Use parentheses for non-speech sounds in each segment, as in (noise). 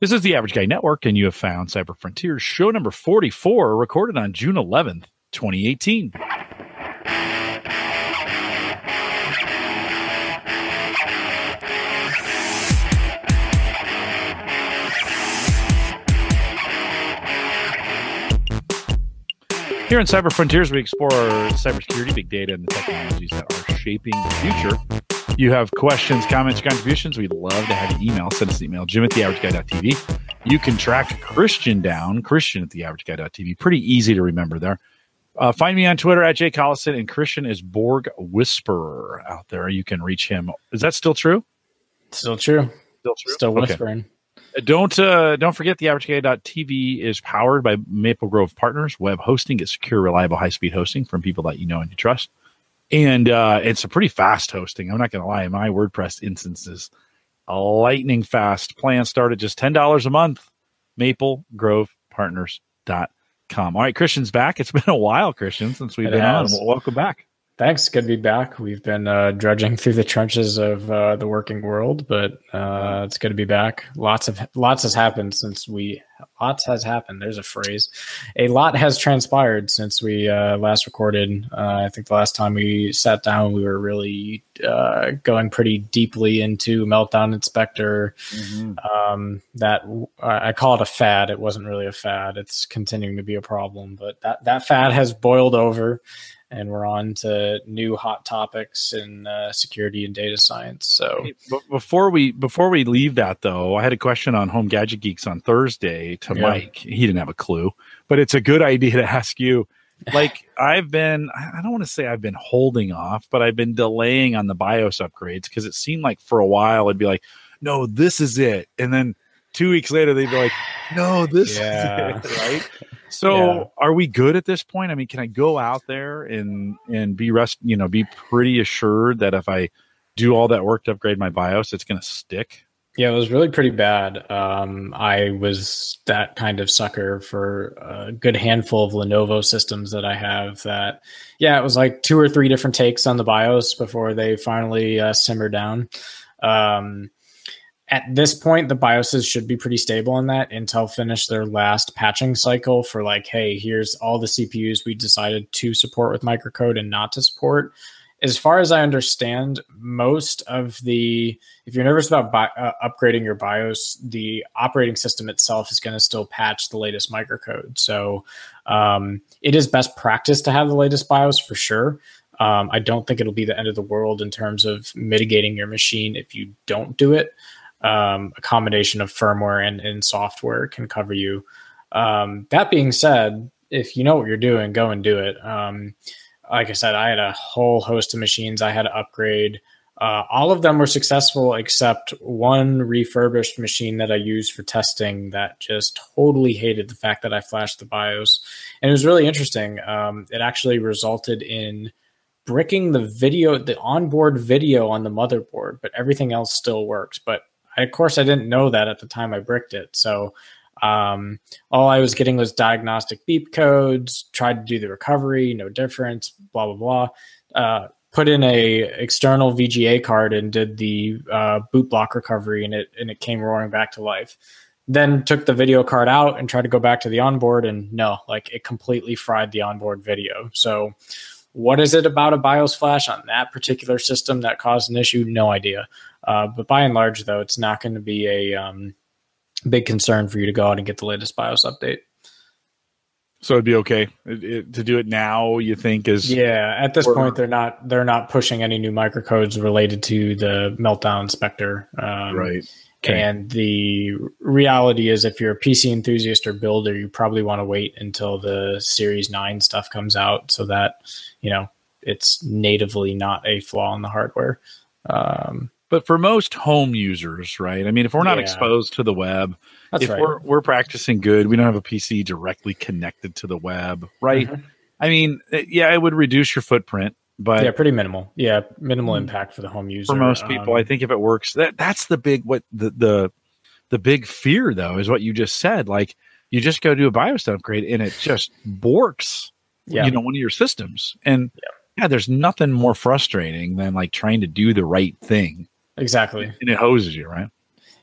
This is the Average Guy Network, and you have found Cyber Frontiers show number 44, recorded on June 11th, 2018. Here in Cyber Frontiers, we explore cybersecurity, big data, and the technologies that are shaping the future. You have questions, comments, contributions. We'd love to have you email. Send us an email, jim at theaverageguy.tv. You can track Christian down, Christian at theaverageguy.tv. Pretty easy to remember there. Uh, find me on Twitter at Jay Collison, and Christian is Borg Whisperer out there. You can reach him. Is that still true? Still true. Still true. Still whispering. Okay. Don't uh, don't forget the averageguy.tv is powered by Maple Grove Partners web hosting. It's secure, reliable, high speed hosting from people that you know and you trust, and uh, it's a pretty fast hosting. I'm not going to lie, my WordPress instances a lightning fast. Plan start at just ten dollars a month. Maple Grove Partners.com. All right, Christian's back. It's (laughs) been a while, Christian, since we've it been has. on. welcome back. Thanks. Good to be back. We've been uh, drudging through the trenches of uh, the working world, but uh, it's good to be back. Lots of lots has happened since we. Lots has happened. There's a phrase. A lot has transpired since we uh, last recorded. Uh, I think the last time we sat down, we were really uh, going pretty deeply into Meltdown and Spectre. Mm-hmm. Um, that I call it a fad. It wasn't really a fad. It's continuing to be a problem, but that that fad has boiled over and we're on to new hot topics in uh, security and data science. So before we before we leave that though, I had a question on Home Gadget Geeks on Thursday to yeah. Mike. He didn't have a clue, but it's a good (laughs) idea to ask you. (laughs) Like I've been, I don't want to say I've been holding off, but I've been delaying on the BIOS upgrades because it seemed like for a while it'd be like, no, this is it, and then two weeks later they'd be like, no, this yeah. is it, (laughs) right? So yeah. are we good at this point? I mean, can I go out there and and be rest, you know, be pretty assured that if I do all that work to upgrade my BIOS, it's going to stick? Yeah, it was really pretty bad. Um, I was that kind of sucker for a good handful of Lenovo systems that I have. That, yeah, it was like two or three different takes on the BIOS before they finally uh, simmered down. Um, at this point, the BIOSes should be pretty stable on that. Intel finished their last patching cycle for like, hey, here's all the CPUs we decided to support with microcode and not to support. As far as I understand, most of the, if you're nervous about bi- uh, upgrading your BIOS, the operating system itself is going to still patch the latest microcode. So um, it is best practice to have the latest BIOS for sure. Um, I don't think it'll be the end of the world in terms of mitigating your machine if you don't do it um, a combination of firmware and, and software can cover you. Um, that being said, if you know what you're doing, go and do it. Um, like I said, I had a whole host of machines I had to upgrade. Uh, all of them were successful except one refurbished machine that I used for testing that just totally hated the fact that I flashed the BIOS. And it was really interesting. Um, it actually resulted in bricking the video, the onboard video on the motherboard, but everything else still works. But of course, I didn't know that at the time I bricked it. So um, all I was getting was diagnostic beep codes. Tried to do the recovery, no difference. Blah blah blah. Uh, put in a external VGA card and did the uh, boot block recovery, and it and it came roaring back to life. Then took the video card out and tried to go back to the onboard, and no, like it completely fried the onboard video. So what is it about a BIOS flash on that particular system that caused an issue? No idea. Uh, but by and large, though, it's not going to be a um, big concern for you to go out and get the latest BIOS update. So it'd be okay it, it, to do it now. You think is yeah. At this or, point, they're not they're not pushing any new microcodes related to the Meltdown and Spectre. Um, right. Okay. And the reality is, if you're a PC enthusiast or builder, you probably want to wait until the Series 9 stuff comes out so that, you know, it's natively not a flaw in the hardware. Um, but for most home users, right? I mean, if we're not yeah. exposed to the web, That's if right. we're we're practicing good, we don't have a PC directly connected to the web, right? Mm-hmm. I mean, yeah, it would reduce your footprint, but yeah, pretty minimal. Yeah, minimal mm. impact for the home user. For most people, um, I think if it works, that that's the big what the the the big fear though is what you just said. Like you just go do a BIOS upgrade and it just borks, yeah. you know, one of your systems. And yeah. yeah, there's nothing more frustrating than like trying to do the right thing Exactly. And it hoses you, right?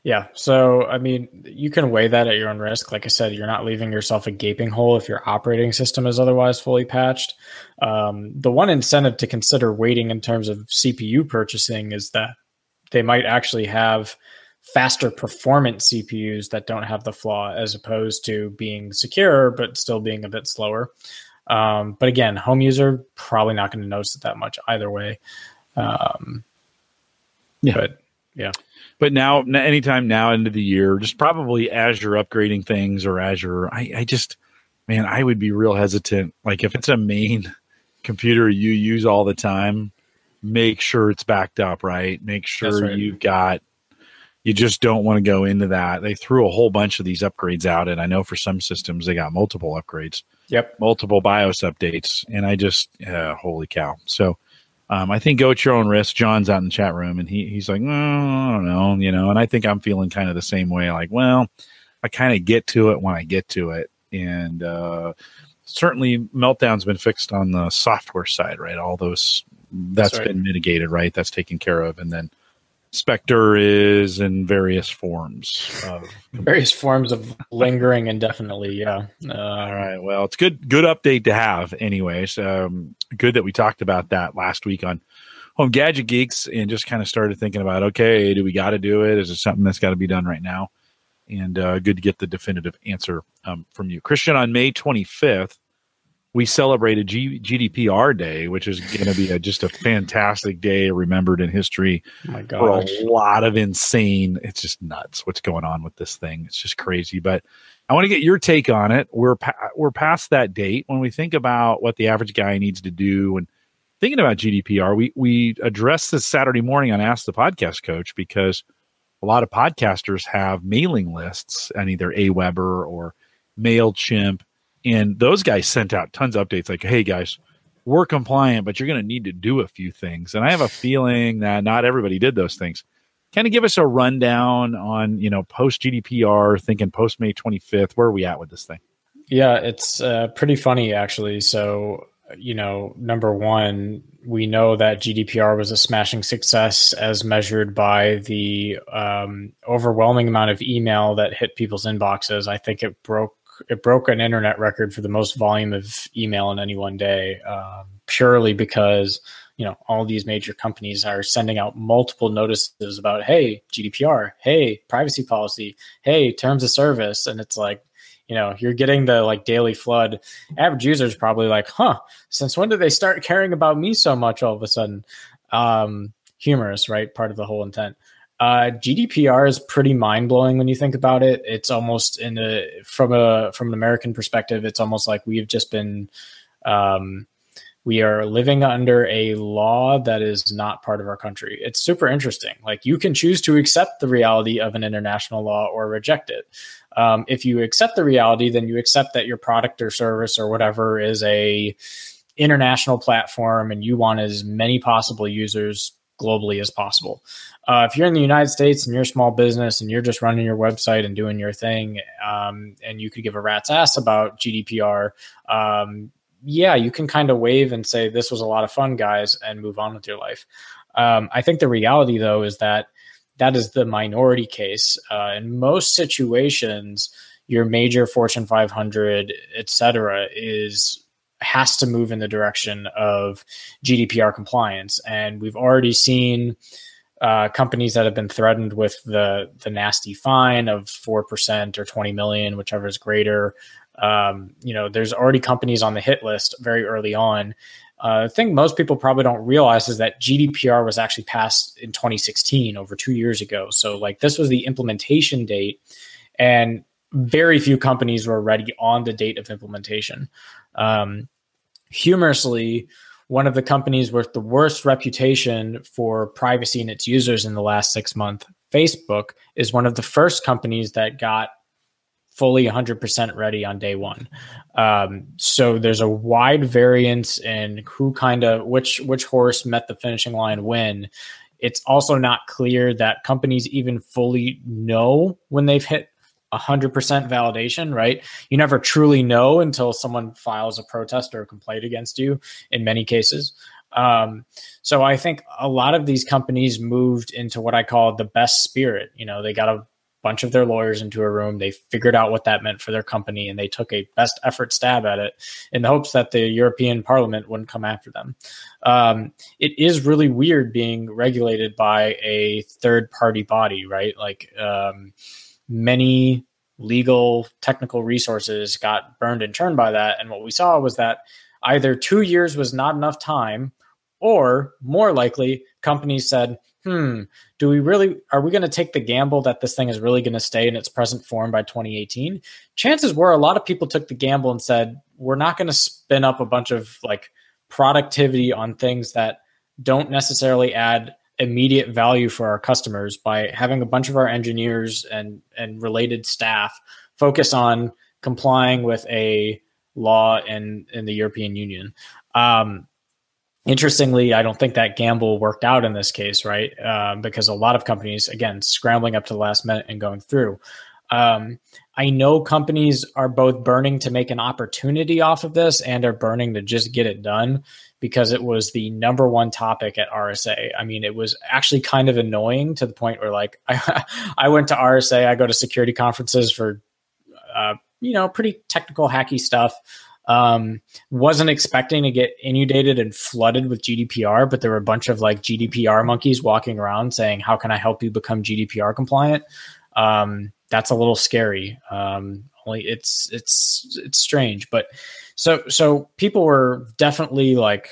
Yeah. So, I mean, you can weigh that at your own risk. Like I said, you're not leaving yourself a gaping hole if your operating system is otherwise fully patched. Um, the one incentive to consider waiting in terms of CPU purchasing is that they might actually have faster performance CPUs that don't have the flaw as opposed to being secure but still being a bit slower. Um, but again, home user probably not going to notice it that much either way. Um, yeah. But yeah. But now, anytime now into the year, just probably as you're upgrading things or Azure, I, I just, man, I would be real hesitant. Like if it's a main (laughs) computer you use all the time, make sure it's backed up, right? Make sure right. you've got, you just don't want to go into that. They threw a whole bunch of these upgrades out, and I know for some systems they got multiple upgrades. Yep. Multiple BIOS updates. And I just, uh, holy cow. So, um, I think go at your own risk. John's out in the chat room and he, he's like, oh, I don't know, you know, and I think I'm feeling kind of the same way. Like, well, I kind of get to it when I get to it. And, uh, certainly meltdown's been fixed on the software side, right? All those that's, right. been mitigated, right? That's taken care of. And then Spectre is in various forms of (laughs) various forms of lingering indefinitely. Yeah. Uh, All right. Well, it's good. Good update to have. Anyways, um, good that we talked about that last week on Home Gadget Geeks and just kind of started thinking about okay, do we got to do it? Is it something that's got to be done right now? And uh, good to get the definitive answer um, from you, Christian. On May 25th, we celebrated G- GDPR Day, which is going to be a, just a fantastic day remembered in history oh my for a lot of insane. It's just nuts what's going on with this thing. It's just crazy. But I want to get your take on it. We're pa- we're past that date when we think about what the average guy needs to do and thinking about GDPR. We we addressed this Saturday morning on Ask the Podcast Coach because a lot of podcasters have mailing lists on either Aweber or Mailchimp and those guys sent out tons of updates like, hey guys, we're compliant, but you're going to need to do a few things. And I have a feeling that not everybody did those things. Kind of give us a rundown on, you know, post GDPR, thinking post May 25th. Where are we at with this thing? Yeah, it's uh, pretty funny actually. So, you know, number one, we know that GDPR was a smashing success as measured by the um, overwhelming amount of email that hit people's inboxes. I think it broke it broke an internet record for the most volume of email in any one day, um, purely because you know all these major companies are sending out multiple notices about hey GDPR, hey privacy policy, hey terms of service, and it's like you know you're getting the like daily flood. Average users probably like, huh? Since when did they start caring about me so much all of a sudden? Um, humorous, right? Part of the whole intent. Uh, GDPR is pretty mind blowing when you think about it. It's almost in a from a from an American perspective, it's almost like we've just been um, we are living under a law that is not part of our country. It's super interesting. Like you can choose to accept the reality of an international law or reject it. Um, if you accept the reality, then you accept that your product or service or whatever is a international platform and you want as many possible users globally as possible. Uh, if you're in the United States and you're a small business and you're just running your website and doing your thing, um, and you could give a rat's ass about GDPR, um, yeah, you can kind of wave and say, This was a lot of fun, guys, and move on with your life. Um, I think the reality, though, is that that is the minority case. Uh, in most situations, your major Fortune 500, et cetera, is has to move in the direction of GDPR compliance. And we've already seen uh, companies that have been threatened with the the nasty fine of four percent or twenty million, whichever is greater. Um, you know, there's already companies on the hit list very early on. Uh, the thing most people probably don't realize is that GDPR was actually passed in 2016, over two years ago. So, like, this was the implementation date, and very few companies were ready on the date of implementation. Um, humorously, one of the companies with the worst reputation for privacy in its users in the last six months, Facebook, is one of the first companies that got fully 100% ready on day one. Um, so there's a wide variance in who kind of which which horse met the finishing line when. It's also not clear that companies even fully know when they've hit 100% validation, right? You never truly know until someone files a protest or a complaint against you in many cases. Um, so I think a lot of these companies moved into what I call the best spirit. You know, they got a bunch of their lawyers into a room. They figured out what that meant for their company and they took a best effort stab at it in the hopes that the European Parliament wouldn't come after them. Um, it is really weird being regulated by a third party body, right? Like um, many legal technical resources got burned and churned by that. And what we saw was that either two years was not enough time, or more likely, companies said, hmm, do we really, are we going to take the gamble that this thing is really going to stay in its present form by 2018? Chances were a lot of people took the gamble and said, we're not going to spin up a bunch of like productivity on things that don't necessarily add immediate value for our customers by having a bunch of our engineers and and related staff focus on complying with a law in in the European Union. Um, interestingly, I don't think that gamble worked out in this case, right? Um, because a lot of companies, again, scrambling up to the last minute and going through. Um, I know companies are both burning to make an opportunity off of this and are burning to just get it done because it was the number one topic at RSA. I mean, it was actually kind of annoying to the point where, like, I, (laughs) I went to RSA, I go to security conferences for, uh, you know, pretty technical, hacky stuff. Um, wasn't expecting to get inundated and flooded with GDPR, but there were a bunch of like GDPR monkeys walking around saying, How can I help you become GDPR compliant? Um, that's a little scary. Um, only it's it's it's strange, but so so people were definitely like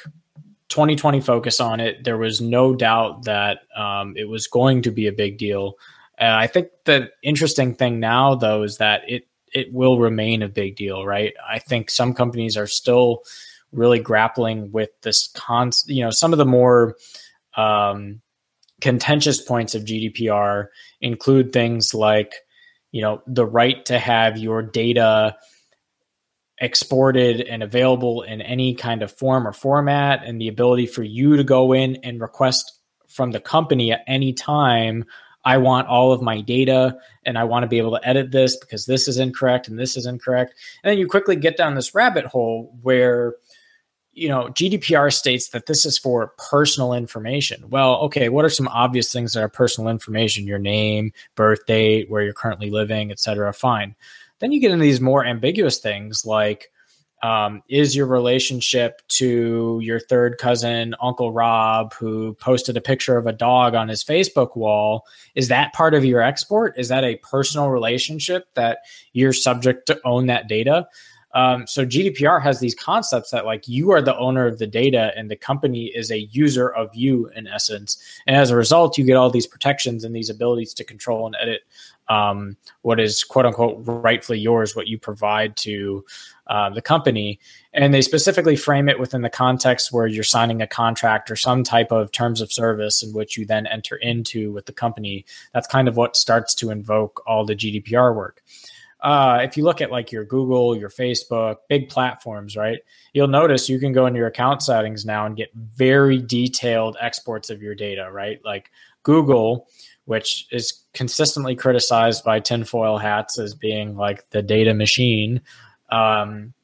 2020 focus on it. There was no doubt that um, it was going to be a big deal. Uh, I think the interesting thing now, though, is that it it will remain a big deal, right? I think some companies are still really grappling with this con. You know, some of the more um, contentious points of GDPR include things like, you know, the right to have your data exported and available in any kind of form or format and the ability for you to go in and request from the company at any time I want all of my data and I want to be able to edit this because this is incorrect and this is incorrect. And then you quickly get down this rabbit hole where you know GDPR states that this is for personal information. Well, okay, what are some obvious things that are personal information? Your name, birth date, where you're currently living, etc. Fine. Then you get into these more ambiguous things like um, is your relationship to your third cousin, Uncle Rob, who posted a picture of a dog on his Facebook wall? Is that part of your export? Is that a personal relationship that you're subject to own that data? Um, so GDPR has these concepts that like you are the owner of the data and the company is a user of you in essence. And as a result, you get all these protections and these abilities to control and edit um, what is quote unquote rightfully yours, what you provide to uh, the company. And they specifically frame it within the context where you're signing a contract or some type of terms of service in which you then enter into with the company. That's kind of what starts to invoke all the GDPR work uh, if you look at like your Google, your Facebook, big platforms, right? You'll notice you can go into your account settings now and get very detailed exports of your data, right? Like Google, which is consistently criticized by tinfoil hats as being like the data machine. Um,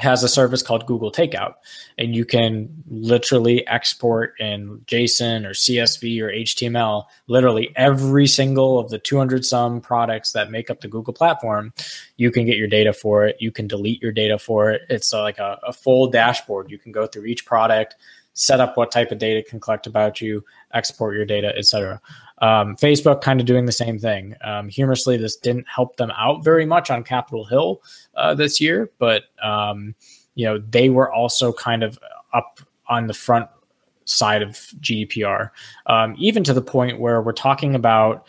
has a service called Google Takeout, and you can literally export in JSON or CSV or HTML literally every single of the 200 some products that make up the Google platform. You can get your data for it. You can delete your data for it. It's like a, a full dashboard. You can go through each product, set up what type of data can collect about you, export your data, etc. Um, Facebook kind of doing the same thing. Um, humorously, this didn't help them out very much on Capitol Hill uh, this year, but um, you know they were also kind of up on the front side of GDPR, um, even to the point where we're talking about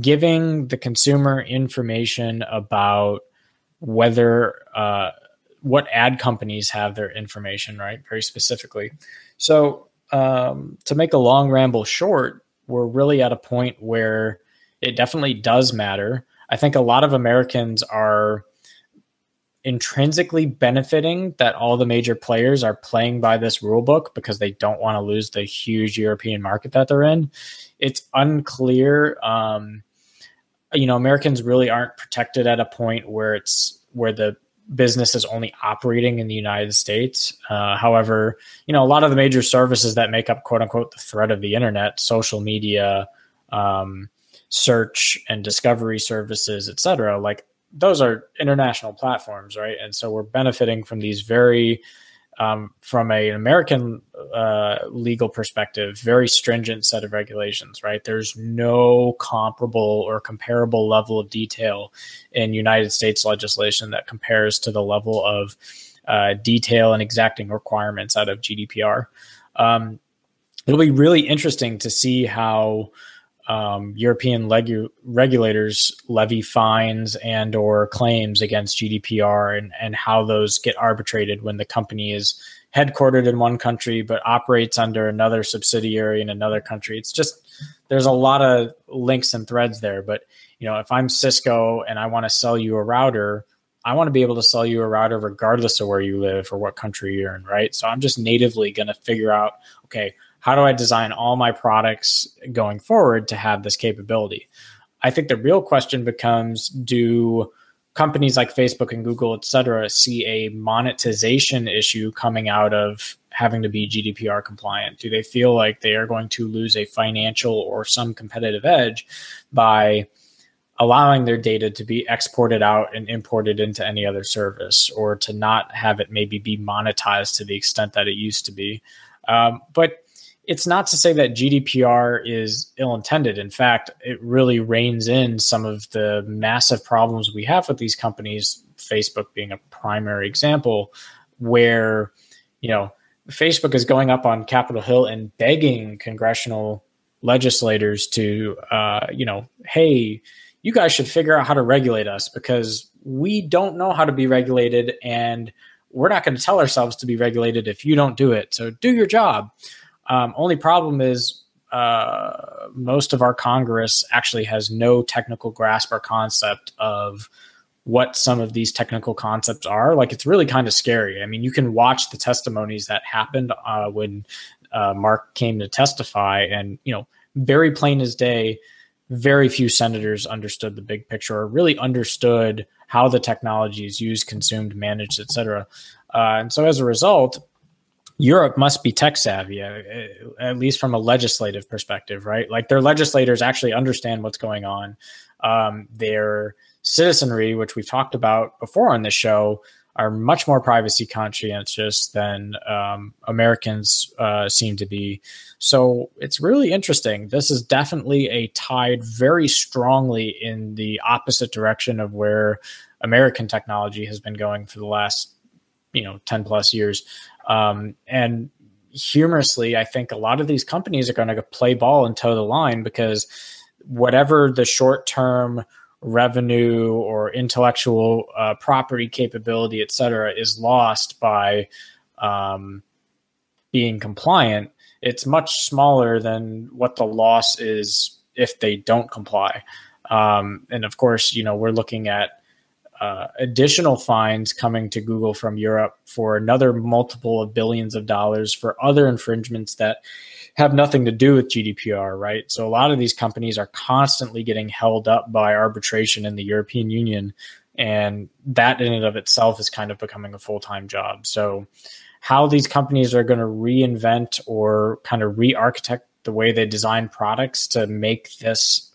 giving the consumer information about whether uh, what ad companies have their information, right? Very specifically. So um, to make a long ramble short, we're really at a point where it definitely does matter. I think a lot of Americans are intrinsically benefiting that all the major players are playing by this rule book because they don't want to lose the huge European market that they're in. It's unclear. Um, you know, Americans really aren't protected at a point where it's where the business is only operating in the United States. Uh, however, you know, a lot of the major services that make up quote unquote the threat of the internet, social media, um, search and discovery services, et cetera, like those are international platforms, right? And so we're benefiting from these very, um, from a, an American uh, legal perspective, very stringent set of regulations, right? There's no comparable or comparable level of detail in United States legislation that compares to the level of uh, detail and exacting requirements out of GDPR. Um, it'll be really interesting to see how um, European legu- regulators levy fines and or claims against GDPR and, and how those get arbitrated when the company is headquartered in one country but operates under another subsidiary in another country. It's just there's a lot of links and threads there. But you know, if I'm Cisco and I want to sell you a router, I want to be able to sell you a router regardless of where you live or what country you're in, right? So I'm just natively going to figure out, okay, how do I design all my products going forward to have this capability? I think the real question becomes do companies like Facebook and Google, et cetera, see a monetization issue coming out of having to be GDPR compliant? Do they feel like they are going to lose a financial or some competitive edge by allowing their data to be exported out and imported into any other service or to not have it maybe be monetized to the extent that it used to be? Um, but it's not to say that GDPR is ill intended. In fact, it really reins in some of the massive problems we have with these companies, Facebook being a primary example, where, you know, Facebook is going up on Capitol Hill and begging congressional legislators to, uh, you know, hey, you guys should figure out how to regulate us because we don't know how to be regulated and we're not going to tell ourselves to be regulated if you don't do it. So do your job. Um, only problem is uh, most of our Congress actually has no technical grasp or concept of what some of these technical concepts are. Like it's really kind of scary. I mean, you can watch the testimonies that happened uh, when uh, Mark came to testify, and you know, very plain as day. Very few senators understood the big picture or really understood how the technology is used, consumed, managed, etc. Uh, and so, as a result, Europe must be tech savvy, uh, at least from a legislative perspective, right? Like their legislators actually understand what's going on. Um, their citizenry, which we've talked about before on this show, are much more privacy conscientious than um, Americans uh, seem to be. So it's really interesting. This is definitely a tide very strongly in the opposite direction of where American technology has been going for the last, you know, 10 plus years. Um, and humorously, I think a lot of these companies are going to play ball and toe the line because whatever the short term revenue or intellectual uh, property capability, et cetera, is lost by um, being compliant, it's much smaller than what the loss is if they don't comply. Um, and of course, you know, we're looking at uh, additional fines coming to Google from Europe for another multiple of billions of dollars for other infringements that have nothing to do with GDPR, right? So a lot of these companies are constantly getting held up by arbitration in the European Union. And that in and of itself is kind of becoming a full time job. So, how these companies are going to reinvent or kind of re architect the way they design products to make this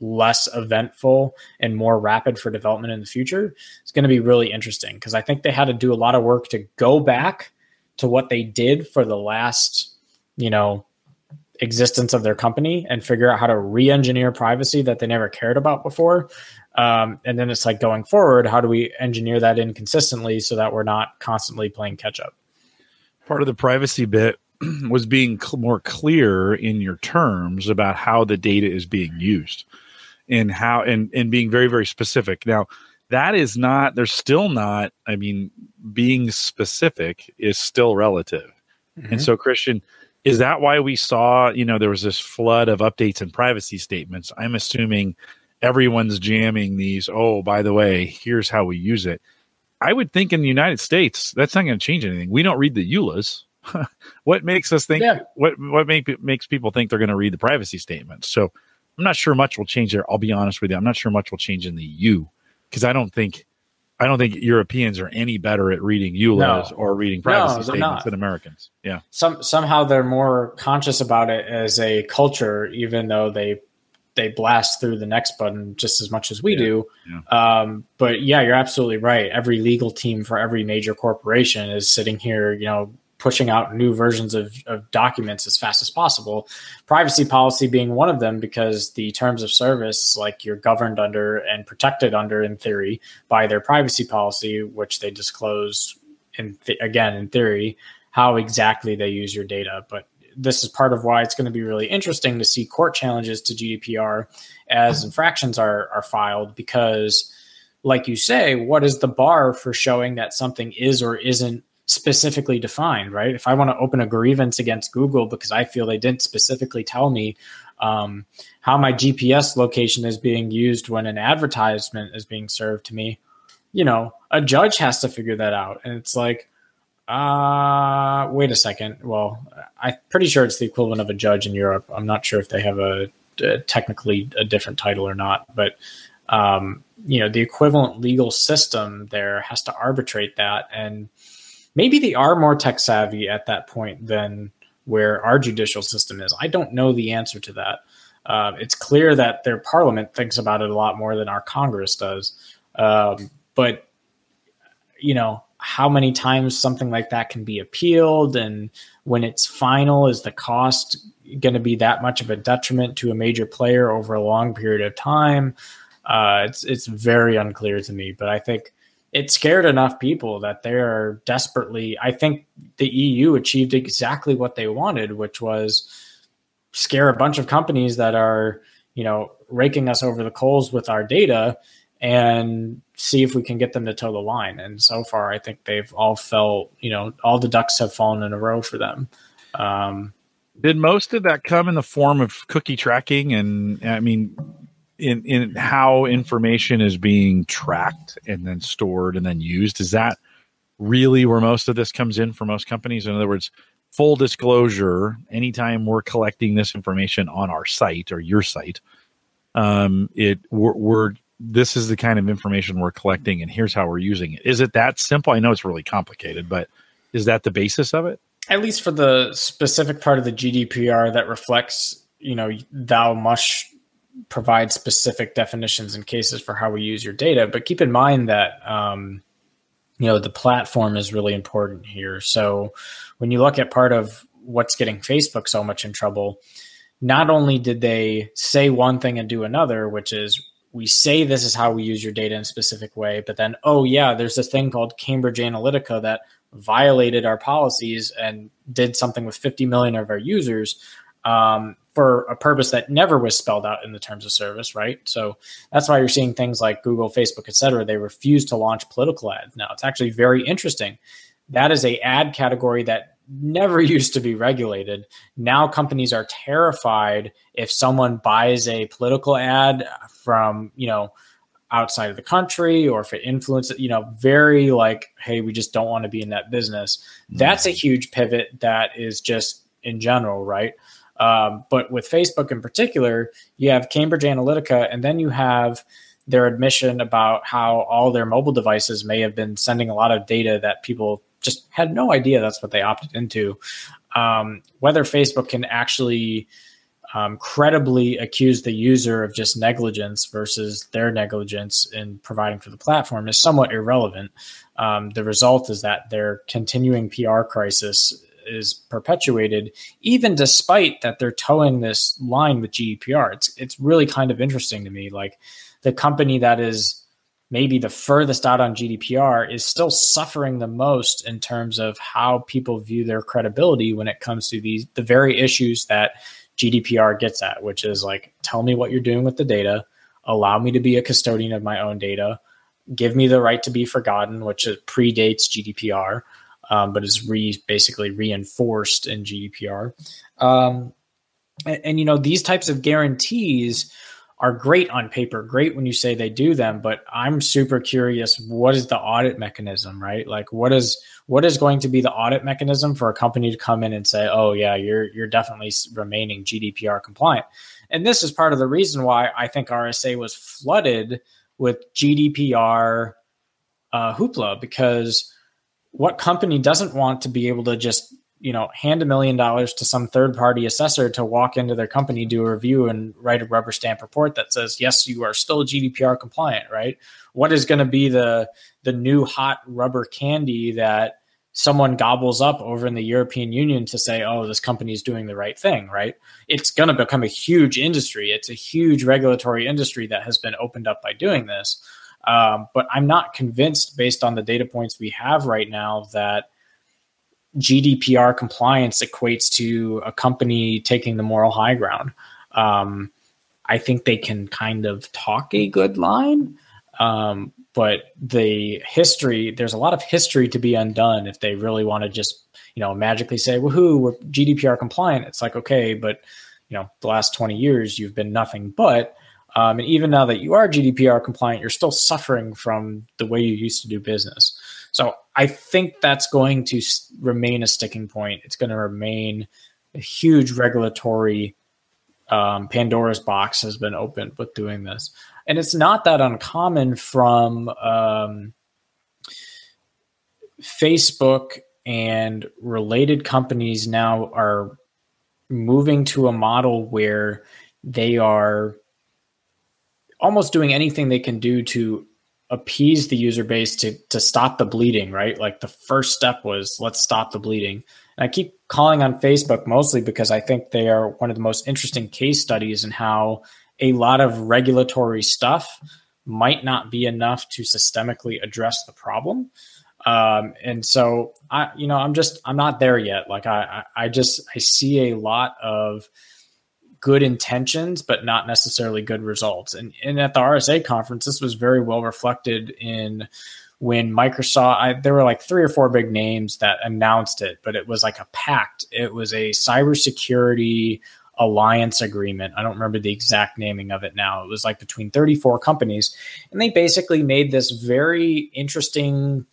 less eventful and more rapid for development in the future it's going to be really interesting because I think they had to do a lot of work to go back to what they did for the last, you know, existence of their company and figure out how to re-engineer privacy that they never cared about before. Um, and then it's like going forward, how do we engineer that in consistently so that we're not constantly playing catch up? Part of the privacy bit (clears throat) was being cl- more clear in your terms about how the data is being used and how and and being very very specific. Now that is not there's still not i mean being specific is still relative. Mm-hmm. and so christian is that why we saw you know there was this flood of updates and privacy statements? I'm assuming everyone's jamming these oh by the way here's how we use it. I would think in the united states that's not going to change anything. We don't read the eulas. (laughs) What makes us think yeah. what what make, makes people think they're going to read the privacy statements? So I'm not sure much will change there. I'll be honest with you. I'm not sure much will change in the U because I don't think I don't think Europeans are any better at reading EULAs no. or reading privacy no, statements not. than Americans. Yeah. Some somehow they're more conscious about it as a culture, even though they they blast through the next button just as much as we yeah, do. Yeah. Um, but yeah, you're absolutely right. Every legal team for every major corporation is sitting here, you know, pushing out new versions of, of documents as fast as possible. Privacy policy being one of them, because the terms of service, like you're governed under and protected under, in theory, by their privacy policy, which they disclose in th- again in theory how exactly they use your data. But this is part of why it's going to be really interesting to see court challenges to GDPR as infractions are are filed because like you say what is the bar for showing that something is or isn't specifically defined, right? If I want to open a grievance against Google because I feel they didn't specifically tell me um, how my GPS location is being used when an advertisement is being served to me, you know, a judge has to figure that out. And it's like, uh, wait a second. Well, I'm pretty sure it's the equivalent of a judge in Europe. I'm not sure if they have a, a technically a different title or not, but um, you know, the equivalent legal system there has to arbitrate that and maybe they are more tech savvy at that point than where our judicial system is. I don't know the answer to that. Uh, it's clear that their parliament thinks about it a lot more than our Congress does. Um, but you know, how many times something like that can be appealed, and when it's final, is the cost going to be that much of a detriment to a major player over a long period of time? Uh, it's it's very unclear to me. But I think it scared enough people that they're desperately i think the eu achieved exactly what they wanted which was scare a bunch of companies that are you know raking us over the coals with our data and see if we can get them to toe the line. And so far i think they've all felt you know all the ducks have fallen in a row for them. Um, did most of that come in the form of cookie tracking? And i mean in in how information is being tracked and then stored and then used is that really where most of this comes in for most companies? In other words full disclosure anytime we're collecting this information on our site or your site um it we're, we're this is the kind of information we're collecting and here's how we're using it. Is it that simple? I know it's really complicated but is that the basis of it? At least for the specific part of the gdpr that reflects you know thou must provide specific definitions and cases for how we use your data. But keep in mind that um, you know the platform is really important here. So when you look at part of what's getting Facebook so much in trouble, not only did they say one thing and do another, which is we say this is how we use your data in a specific way, but then oh yeah, there's this thing called Cambridge Analytica that violated our policies and did something with 50 million of our users. Um, for a purpose that never was spelled out in the terms of service, right? So that's why you're seeing things like Google, Facebook, et cetera. They refuse to launch political ads now. It's actually very interesting. That is a ad category that never (laughs) used to be regulated. Now companies are terrified if someone buys a political ad from, you know, outside of the country or if it influences, you know, very like, hey, we just don't want to be in that business. That's a huge pivot that is just in general, right? Um, but with Facebook in particular, you have Cambridge Analytica, and then you have their admission about how all their mobile devices may have been sending a lot of data that people just had no idea that's what they opted into. Um, whether Facebook can actually um, credibly accuse the user of just negligence versus their negligence in providing for the platform is somewhat irrelevant. Um, the result is that their continuing PR crisis is perpetuated, even despite that they're towing this line with GDPR. It's it's really kind of interesting to me. Like the company that is maybe the furthest out on GDPR is still suffering the most in terms of how people view their credibility when it comes to these the very issues that GDPR gets at, which is like tell me what you're doing with the data, allow me to be a custodian of my own data, give me the right to be forgotten, which predates GDPR um, but is re basically reinforced in GDPR. Um, and, and, you know these types of guarantees are great on paper, great when you say they do them. But I'm super curious, what is the audit mechanism, right? Like, what is what is going to be the audit mechanism for a company to come in and say, oh yeah, you're you're definitely remaining GDPR compliant. And this is part of the reason why I think RSA was flooded with GDPR uh, hoopla because what company doesn't want to be able to just you know, hand a million dollars to some third party assessor to walk into their company, do a review, and write a rubber stamp report that says, yes, you are still GDPR compliant, right? What is going to be the the new hot rubber candy that someone gobbles up over in the European Union to say, oh, this company is doing the right thing, right? It's going to become a huge industry. It's a huge regulatory industry that has been opened up by doing this. Um, but I'm not convinced, based on the data points we have right now, that GDPR compliance equates to a company taking the moral high ground. Um, I think they can kind of talk a good line, um, but the history there's a lot of history to be undone if they really want to just you know magically say woohoo we're GDPR compliant. It's like okay, but you know the last 20 years you've been nothing but. Um, and even now that you are GDPR compliant, you're still suffering from the way you used to do business. So I think that's going to remain a sticking point. It's going to remain a huge regulatory um, Pandora's box has been opened with doing this, and it's not that uncommon from um, Facebook and related companies now are moving to a model where they are almost doing anything they can do to appease the user base to to stop the bleeding, right? Like the first step was let's stop the bleeding. And I keep calling on Facebook mostly because I think they are one of the most interesting case studies in how a lot of regulatory stuff might not be enough to systemically address the problem. Um, and so I, you know, I'm just I'm not there yet. Like I, I just I see a lot of good intentions, but not necessarily good results. And, and at the RSA conference, this was very well reflected in when Microsoft, I, there were like three or four big names that announced it, but it was like a pact. It was a cybersecurity alliance agreement. I don't remember the exact naming of it now. It was like between 34 companies. And they basically made this very interesting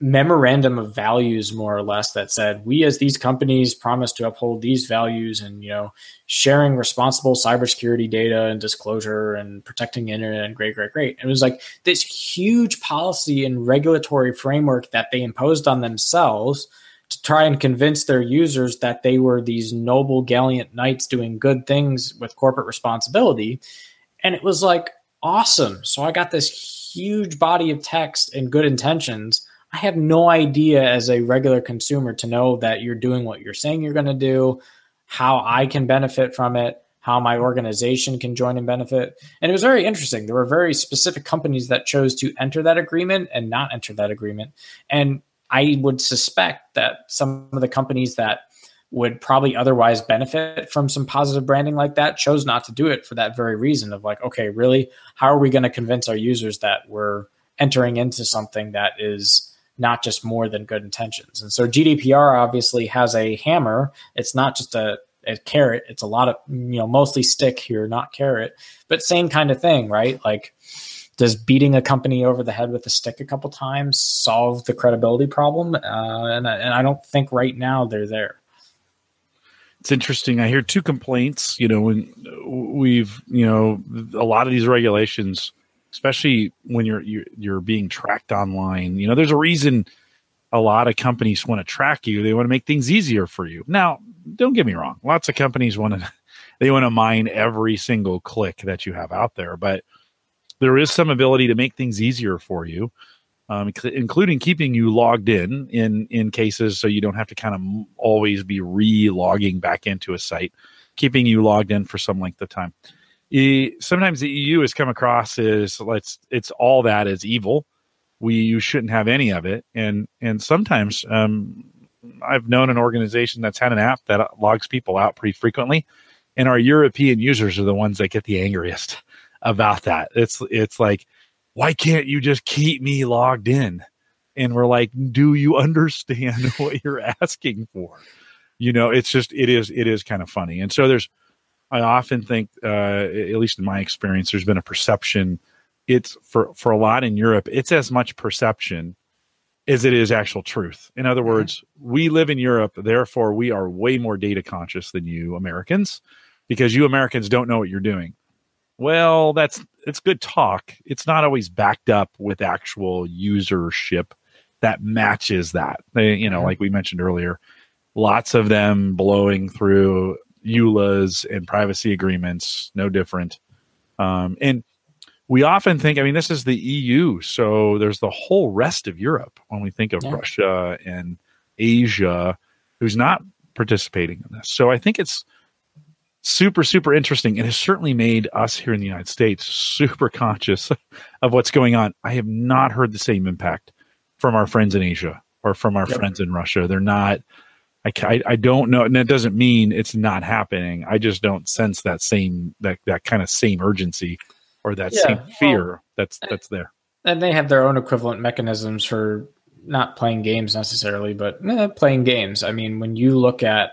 memorandum of values more or less that said we as these companies promise to uphold these values and you know sharing responsible cybersecurity data and disclosure and protecting internet and great great great. It was like this huge policy and regulatory framework that they imposed on themselves to try and convince their users that they were these noble gallant knights doing good things with corporate responsibility. And it was like awesome. So i got this huge body of text and good intentions I have no idea as a regular consumer to know that you're doing what you're saying you're going to do, how I can benefit from it, how my organization can join and benefit. And it was very interesting. There were very specific companies that chose to enter that agreement and not enter that agreement. And I would suspect that some of the companies that would probably otherwise benefit from some positive branding like that chose not to do it for that very reason of like, okay, really, how are we going to convince our users that we're entering into something that is not just more than good intentions. And so GDPR obviously has a hammer. It's not just a, a carrot. It's a lot of, you know, mostly stick here, not carrot, but same kind of thing, right? Like, does beating a company over the head with a stick a couple times solve the credibility problem? Uh, and, and I don't think right now they're there. It's interesting. I hear two complaints. You know, when we've, you know, a lot of these regulations especially when you're, you're you're being tracked online. You know, there's a reason a lot of companies want to track you. They want to make things easier for you. Now, don't get me wrong. Lots of companies want to (laughs) they want to mine every single click that you have out there, but there is some ability to make things easier for you, um, including keeping you logged in in in cases so you don't have to kind of always be re-logging back into a site, keeping you logged in for some length of time sometimes the EU has come across as let's it's all that is evil. We you shouldn't have any of it, and and sometimes um, I've known an organization that's had an app that logs people out pretty frequently, and our European users are the ones that get the angriest (laughs) about that. It's it's like, why can't you just keep me logged in? And we're like, do you understand (laughs) what you're asking for? You know, it's just it is it is kind of funny, and so there's I often think, uh, at least in my experience, there's been a perception. It's for for a lot in Europe. It's as much perception as it is actual truth. In other mm-hmm. words, we live in Europe, therefore we are way more data conscious than you Americans, because you Americans don't know what you're doing. Well, that's it's good talk. It's not always backed up with actual usership that matches that. They, you know, mm-hmm. like we mentioned earlier, lots of them blowing through EULAs and privacy agreements, no different. Um, and we often think, I mean, this is the EU, so there's the whole rest of Europe when we think of yeah. Russia and Asia, who's not participating in this. So I think it's super, super interesting and has certainly made us here in the United States super (laughs) conscious of what's going on. I have not heard the same impact from our friends in Asia or from our yep. friends in Russia. They're not. I, I don't know, and that doesn't mean it's not happening. I just don't sense that same that that kind of same urgency or that yeah, same fear well, that's that's there. And they have their own equivalent mechanisms for not playing games necessarily, but eh, playing games. I mean, when you look at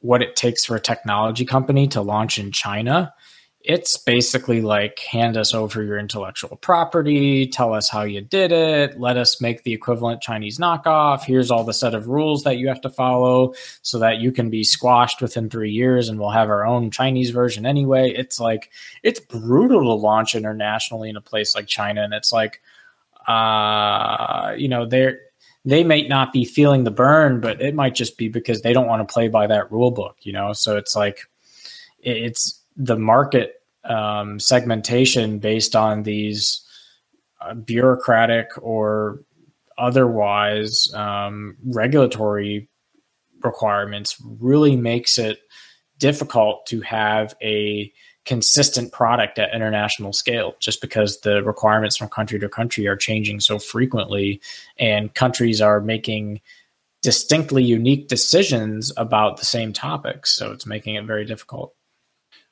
what it takes for a technology company to launch in China, it's basically like hand us over your intellectual property, tell us how you did it, let us make the equivalent Chinese knockoff. Here's all the set of rules that you have to follow so that you can be squashed within three years and we'll have our own Chinese version anyway. It's like, it's brutal to launch internationally in a place like China. And it's like, uh, you know, they're, they may not be feeling the burn, but it might just be because they don't want to play by that rule book, you know? So it's like, it's the market um, segmentation based on these uh, bureaucratic or otherwise um, regulatory requirements really makes it difficult to have a consistent product at international scale just because the requirements from country to country are changing so frequently and countries are making distinctly unique decisions about the same topics so it's making it very difficult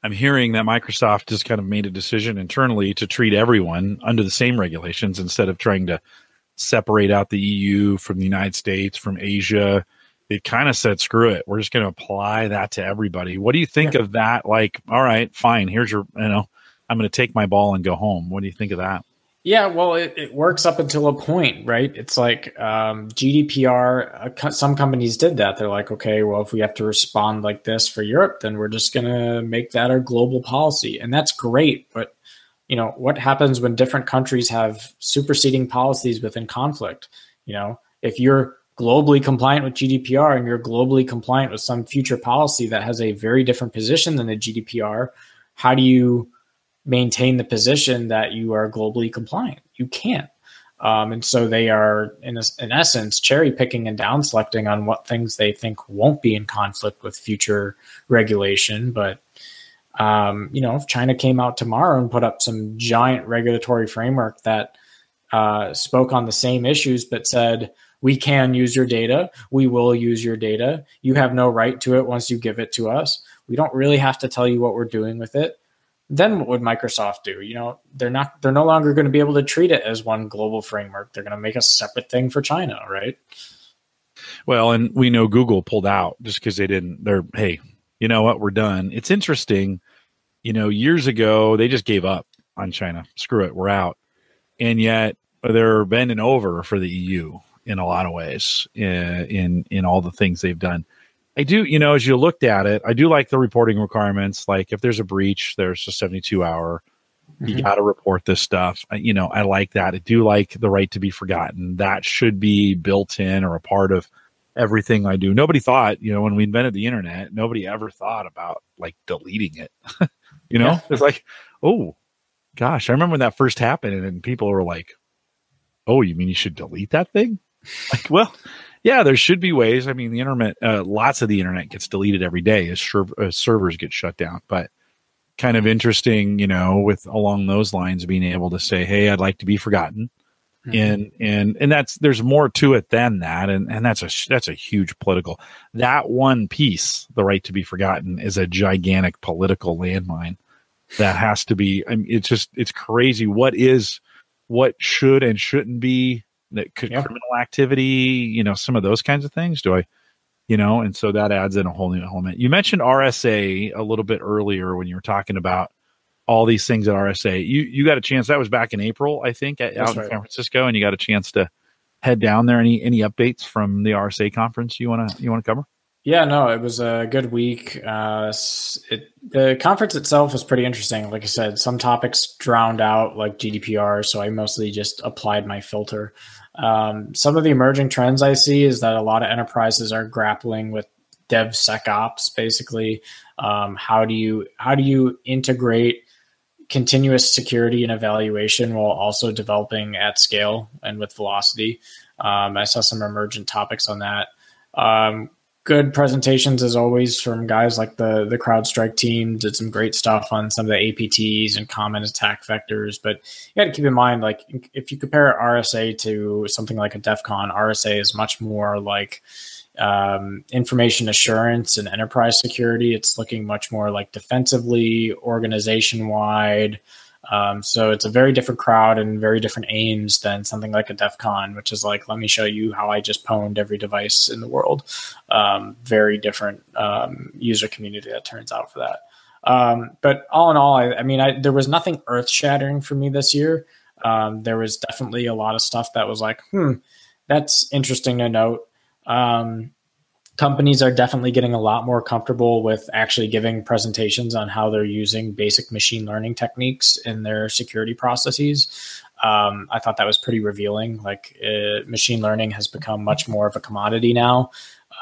i'm hearing that microsoft has kind of made a decision internally to treat everyone under the same regulations instead of trying to separate out the eu from the united states from asia they kind of said, screw it. We're just going to apply that to everybody. What do you think yeah. of that? Like, all right, fine. Here's your, you know, I'm going to take my ball and go home. What do you think of that? Yeah, well, it, it works up until a point, right? It's like um, GDPR. Uh, some companies did that. They're like, okay, well, if we have to respond like this for Europe, then we're just going to make that our global policy, and that's great. But you know, what happens when different countries have superseding policies within conflict? You know, if you're globally compliant with GDPR and you're globally compliant with some future policy that has a very different position than the GDPR, how do you maintain the position that you are globally compliant? You can't. Um, and so they are, in, in essence, cherry picking and down selecting on what things they think won't be in conflict with future regulation. But, um, you know, if China came out tomorrow and put up some giant regulatory framework that uh, spoke on the same issues but said, we can use your data. We will use your data. You have no right to it once you give it to us. We don't really have to tell you what we're doing with it. Then what would Microsoft do? You know, they're not they're no longer going to be able to treat it as one global framework. They're going to make a separate thing for China, right? Well, and we know Google pulled out just because they didn't they're hey, you know what, we're done. It's interesting, you know, years ago they just gave up on China. Screw it, we're out. And yet they're bending over for the EU in a lot of ways in, in in all the things they've done. I do, you know, as you looked at it, I do like the reporting requirements. Like if there's a breach, there's a 72 hour. Mm-hmm. You got to report this stuff. I, you know, I like that. I do like the right to be forgotten. That should be built in or a part of everything I do. Nobody thought, you know, when we invented the internet, nobody ever thought about like deleting it. (laughs) you know, yeah. it's like, oh gosh, I remember when that first happened and people were like, oh, you mean you should delete that thing? (laughs) like, well, yeah, there should be ways. I mean, the internet, uh, lots of the internet gets deleted every day as, as servers get shut down. But kind of interesting, you know, with along those lines, being able to say, "Hey, I'd like to be forgotten," mm-hmm. and and and that's there's more to it than that, and and that's a that's a huge political. That one piece, the right to be forgotten, is a gigantic political landmine that has to be. I mean, it's just it's crazy. What is what should and shouldn't be that could yeah. criminal activity, you know, some of those kinds of things. Do I, you know, and so that adds in a whole new element. You mentioned RSA a little bit earlier when you were talking about all these things at RSA. You you got a chance that was back in April, I think, at, out right. in San Francisco, and you got a chance to head down there. Any any updates from the RSA conference you wanna you wanna cover? Yeah, no, it was a good week. Uh, it, the conference itself was pretty interesting. Like I said, some topics drowned out, like GDPR, so I mostly just applied my filter. Um, some of the emerging trends I see is that a lot of enterprises are grappling with DevSecOps, basically. Um, how do you how do you integrate continuous security and evaluation while also developing at scale and with velocity? Um, I saw some emergent topics on that. Good presentations as always from guys like the the CrowdStrike team. Did some great stuff on some of the APTs and common attack vectors. But you got to keep in mind, like if you compare RSA to something like a DEF CON, RSA is much more like um, information assurance and enterprise security. It's looking much more like defensively, organization wide. Um, so it's a very different crowd and very different aims than something like a DEF CON, which is like, let me show you how I just pwned every device in the world. Um, very different um, user community that turns out for that. Um, but all in all, I, I mean, I, there was nothing earth shattering for me this year. Um, there was definitely a lot of stuff that was like, hmm, that's interesting to note. Um, companies are definitely getting a lot more comfortable with actually giving presentations on how they're using basic machine learning techniques in their security processes. Um, I thought that was pretty revealing. Like uh, machine learning has become much more of a commodity now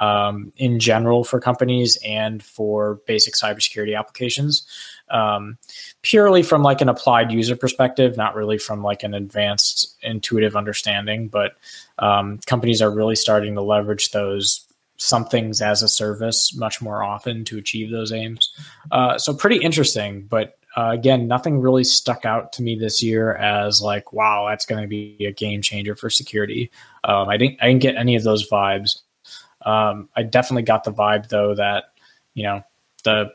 um, in general for companies and for basic cybersecurity applications. Um, purely from like an applied user perspective, not really from like an advanced intuitive understanding, but um, companies are really starting to leverage those some things as a service much more often to achieve those aims. Uh, so pretty interesting, but uh, again, nothing really stuck out to me this year as like, wow, that's going to be a game changer for security. Um, I didn't, I didn't get any of those vibes. Um, I definitely got the vibe though that you know the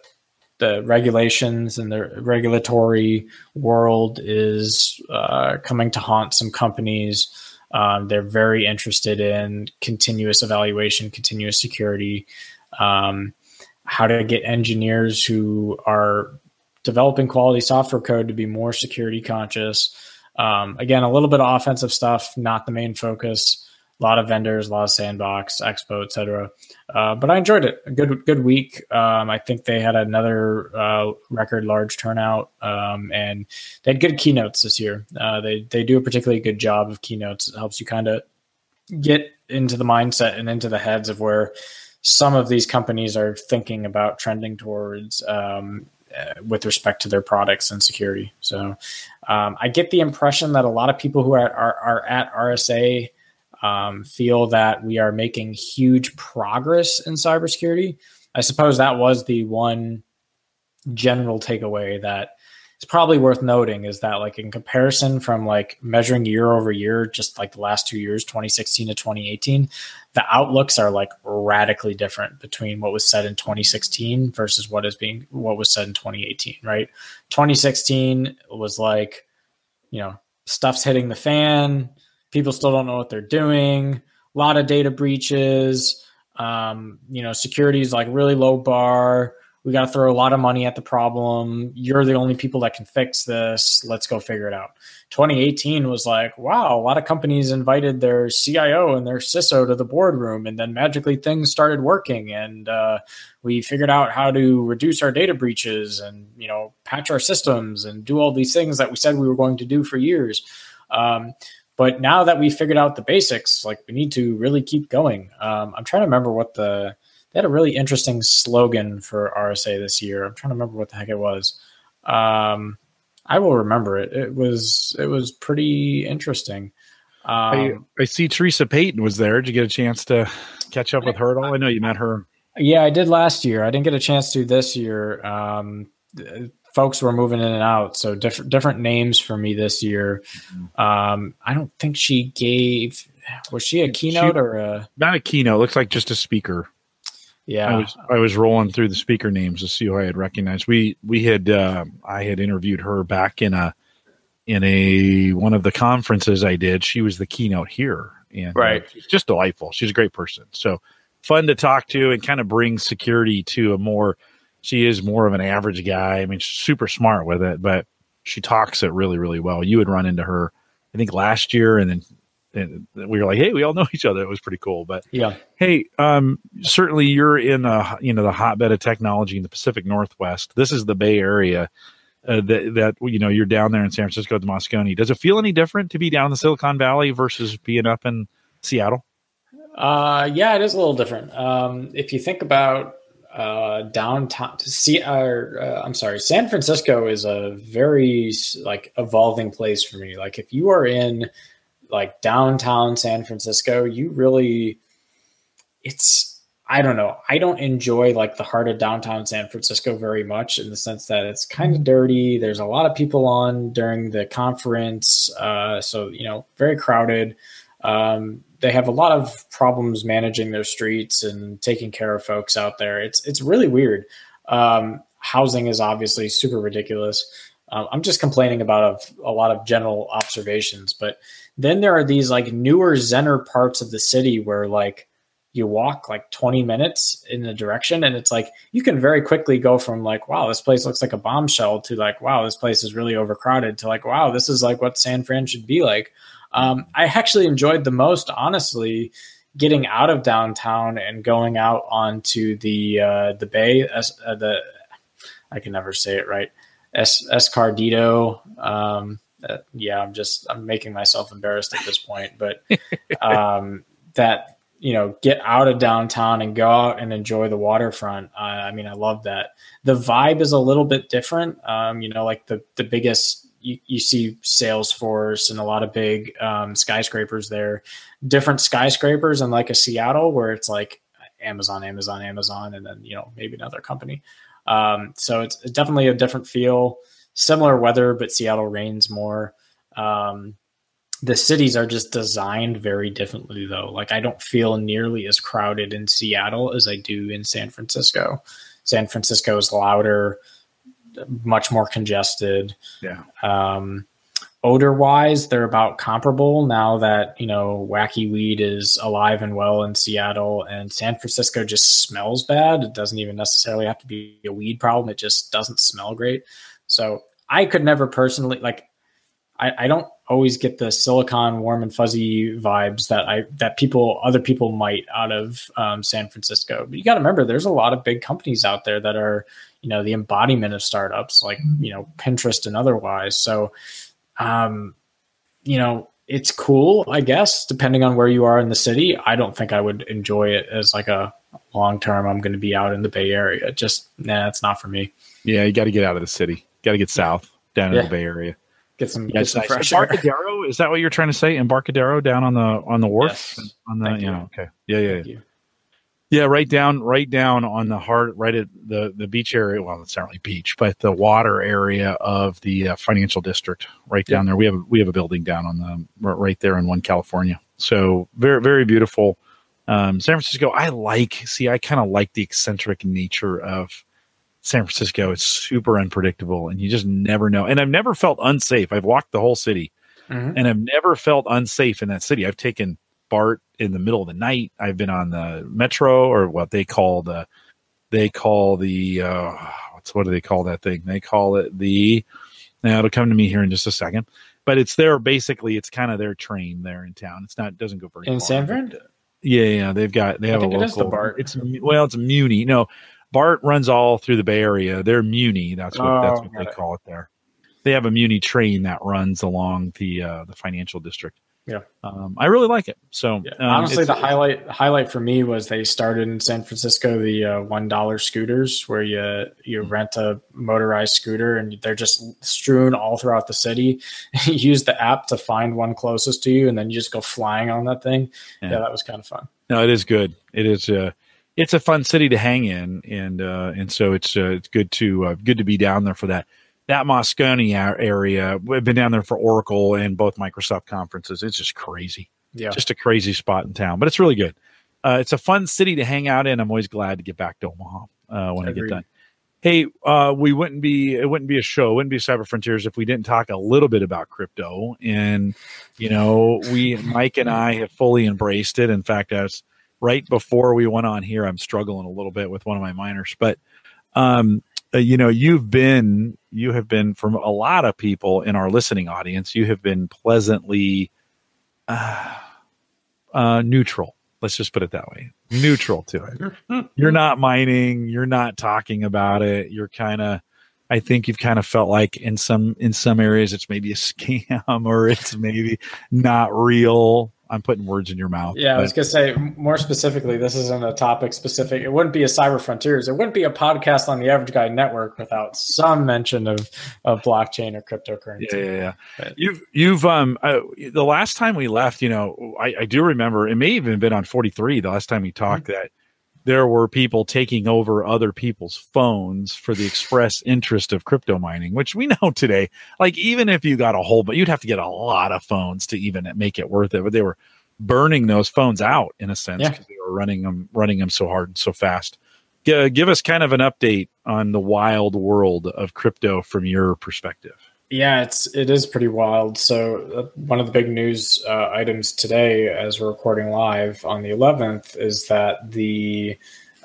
the regulations and the regulatory world is uh, coming to haunt some companies. Um, they're very interested in continuous evaluation, continuous security, um, how to get engineers who are developing quality software code to be more security conscious. Um, again, a little bit of offensive stuff, not the main focus a lot of vendors, a lot of sandbox, expo, etc. Uh, but I enjoyed it. A good good week. Um, I think they had another uh, record large turnout, um, and they had good keynotes this year. Uh, they they do a particularly good job of keynotes. It helps you kind of get into the mindset and into the heads of where some of these companies are thinking about trending towards. Um, uh, with respect to their products and security. So um, I get the impression that a lot of people who are, are, are at RSA um, feel that we are making huge progress in cybersecurity. I suppose that was the one general takeaway that is probably worth noting is that like in comparison from like measuring year over year just like the last two years 2016 to 2018 the outlooks are like radically different between what was said in 2016 versus what is being what was said in 2018 right 2016 was like you know stuff's hitting the fan people still don't know what they're doing. A lot of data breaches. Um, you know, security is like really low bar. We got to throw a lot of money at the problem. You're the only people that can fix this. Let's go figure it out. 2018 was like, wow, a lot of companies invited their CIO and their CISO to the boardroom, and then magically things started working, and uh, we figured out how to reduce our data breaches and you know patch our systems and do all these things that we said we were going to do for years. Um, but now that we figured out the basics, like we need to really keep going. Um, I'm trying to remember what the they had a really interesting slogan for RSA this year. I'm trying to remember what the heck it was. Um, I will remember it. It was it was pretty interesting. Um, I, I, see Teresa Payton was there. Did you get a chance to catch up with her at all? I know you met her. Yeah, I did last year. I didn't get a chance to this year. Um, folks were moving in and out, so different different names for me this year. Mm-hmm. Um, I don't think she gave. Was she a keynote she, or a not a keynote? Looks like just a speaker. Yeah, I was I was rolling through the speaker names to see who I had recognized. We we had uh, I had interviewed her back in a in a one of the conferences I did. She was the keynote here, and uh, right, uh, she's just delightful. She's a great person. So fun to talk to and kind of bring security to a more she is more of an average guy. I mean, she's super smart with it, but she talks it really, really well. You would run into her, I think, last year, and then and we were like, "Hey, we all know each other." It was pretty cool. But yeah, hey, um, certainly you're in a you know the hotbed of technology in the Pacific Northwest. This is the Bay Area. Uh, that that you know you're down there in San Francisco, the Moscone. Does it feel any different to be down in the Silicon Valley versus being up in Seattle? Uh, yeah, it is a little different. Um, if you think about uh, downtown, see, uh, uh, I'm sorry, San Francisco is a very like evolving place for me. Like if you are in like downtown San Francisco, you really, it's I don't know. I don't enjoy like the heart of downtown San Francisco very much in the sense that it's kind of dirty. There's a lot of people on during the conference. Uh, so, you know, very crowded. Um, they have a lot of problems managing their streets and taking care of folks out there. It's, it's really weird. Um, housing is obviously super ridiculous. Uh, I'm just complaining about a, a lot of general observations, but then there are these like newer Zener parts of the city where like, you walk like 20 minutes in the direction and it's like you can very quickly go from like wow this place looks like a bombshell to like wow this place is really overcrowded to like wow this is like what san fran should be like um, i actually enjoyed the most honestly getting out of downtown and going out onto the uh, the bay as uh, the i can never say it right es- escardito um, uh, yeah i'm just i'm making myself embarrassed at this point but (laughs) um, that you know get out of downtown and go out and enjoy the waterfront uh, i mean i love that. The vibe is a little bit different. Um, you know like the the biggest you, you see salesforce and a lot of big um, skyscrapers there. Different skyscrapers and like a seattle where it's like amazon amazon amazon and then you know maybe another company. Um, so it's definitely a different feel. Similar weather but seattle rains more. Um, the cities are just designed very differently though. Like i don't feel nearly as crowded in seattle as i do in san francisco. San francisco is louder much more congested. Yeah. Um, odor wise they're about comparable now that you know wacky weed is alive and well in seattle and san francisco just smells bad. It doesn't even necessarily have to be a weed problem. It just doesn't smell great. So i could never personally like I, I don't always get the silicon warm and fuzzy vibes that I that people other people might out of um, San Francisco. But you got to remember, there's a lot of big companies out there that are you know the embodiment of startups, like you know Pinterest and otherwise. So, um, you know, it's cool, I guess, depending on where you are in the city. I don't think I would enjoy it as like a long term. I'm going to be out in the Bay Area. Just nah, it's not for me. Yeah, you got to get out of the city. Got to get south down yeah. in the Bay Area get some, yeah, get some nice. fresh Embarcadero, is that what you're trying to say? Embarcadero down on the on the wharf? Yes. On the Thank you know, okay. Yeah, yeah. yeah. Yeah, right down, right down on the heart, right at the the beach area. Well, it's not really beach, but the water area of the uh, financial district, right down there. We have we have a building down on the right there in one California. So very very beautiful. Um, San Francisco, I like. See, I kind of like the eccentric nature of San Francisco. It's super unpredictable and you just never know. And I've never felt unsafe. I've walked the whole city mm-hmm. and I've never felt unsafe in that city. I've taken BART in the middle of the night. I've been on the metro or what they call the, they call the, uh, what's, what do they call that thing? They call it the, now it'll come to me here in just a second, but it's their, basically it's kind of their train there in town. It's not, doesn't go very in far. San Fran. Yeah, yeah, they've got they have a local. It is the BART. It's well, it's Muni. No, BART runs all through the Bay Area. They're Muni. That's what oh, that's what they it. call it there. They have a Muni train that runs along the uh, the financial district. Yeah, um, I really like it. So yeah. um, honestly, the highlight highlight for me was they started in San Francisco the uh, one dollar scooters, where you you mm-hmm. rent a motorized scooter and they're just strewn all throughout the city. (laughs) you use the app to find one closest to you, and then you just go flying on that thing. Yeah, yeah that was kind of fun. No, it is good. It is. Uh, it's a fun city to hang in, and uh, and so it's uh, it's good to uh, good to be down there for that. That Moscone area, we've been down there for Oracle and both Microsoft conferences. It's just crazy, yeah, just a crazy spot in town, but it's really good. Uh, it's a fun city to hang out in. I'm always glad to get back to Omaha uh, when Agreed. I get done. Hey, uh, we wouldn't be it wouldn't be a show, it wouldn't be Cyber Frontiers if we didn't talk a little bit about crypto. And you know, we Mike and I have fully embraced it. In fact, as right before we went on here, I'm struggling a little bit with one of my miners, but um, uh, you know, you've been you have been from a lot of people in our listening audience. You have been pleasantly uh, uh, neutral. Let's just put it that way. Neutral to it. You're not mining. You're not talking about it. You're kind of. I think you've kind of felt like in some in some areas it's maybe a (laughs) scam or it's maybe not real I'm putting words in your mouth. Yeah, but. I was gonna say more specifically. This isn't a topic specific. It wouldn't be a cyber frontiers. It wouldn't be a podcast on the Average Guy Network without some mention of of blockchain or cryptocurrency. Yeah, yeah, yeah. You've you've um uh, the last time we left, you know, I, I do remember. It may even been on 43 the last time we talked mm-hmm. that there were people taking over other people's phones for the express interest of crypto mining, which we know today, like even if you got a whole, but you'd have to get a lot of phones to even make it worth it. But they were burning those phones out in a sense because yeah. they were running them, running them so hard and so fast. G- give us kind of an update on the wild world of crypto from your perspective. Yeah, it's it is pretty wild. So uh, one of the big news uh, items today, as we're recording live on the 11th, is that the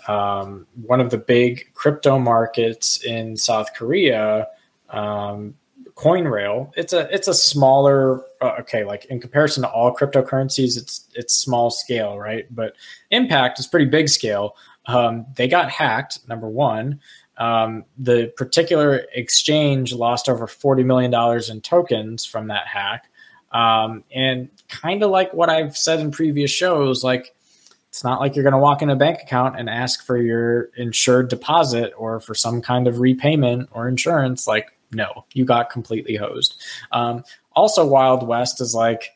um, one of the big crypto markets in South Korea, um, CoinRail. It's a it's a smaller uh, okay, like in comparison to all cryptocurrencies, it's it's small scale, right? But Impact is pretty big scale. Um, they got hacked. Number one. Um, the particular exchange lost over $40 million in tokens from that hack. Um, and kind of like what I've said in previous shows, like it's not like you're going to walk in a bank account and ask for your insured deposit or for some kind of repayment or insurance. Like, no, you got completely hosed. Um, also, Wild West is like,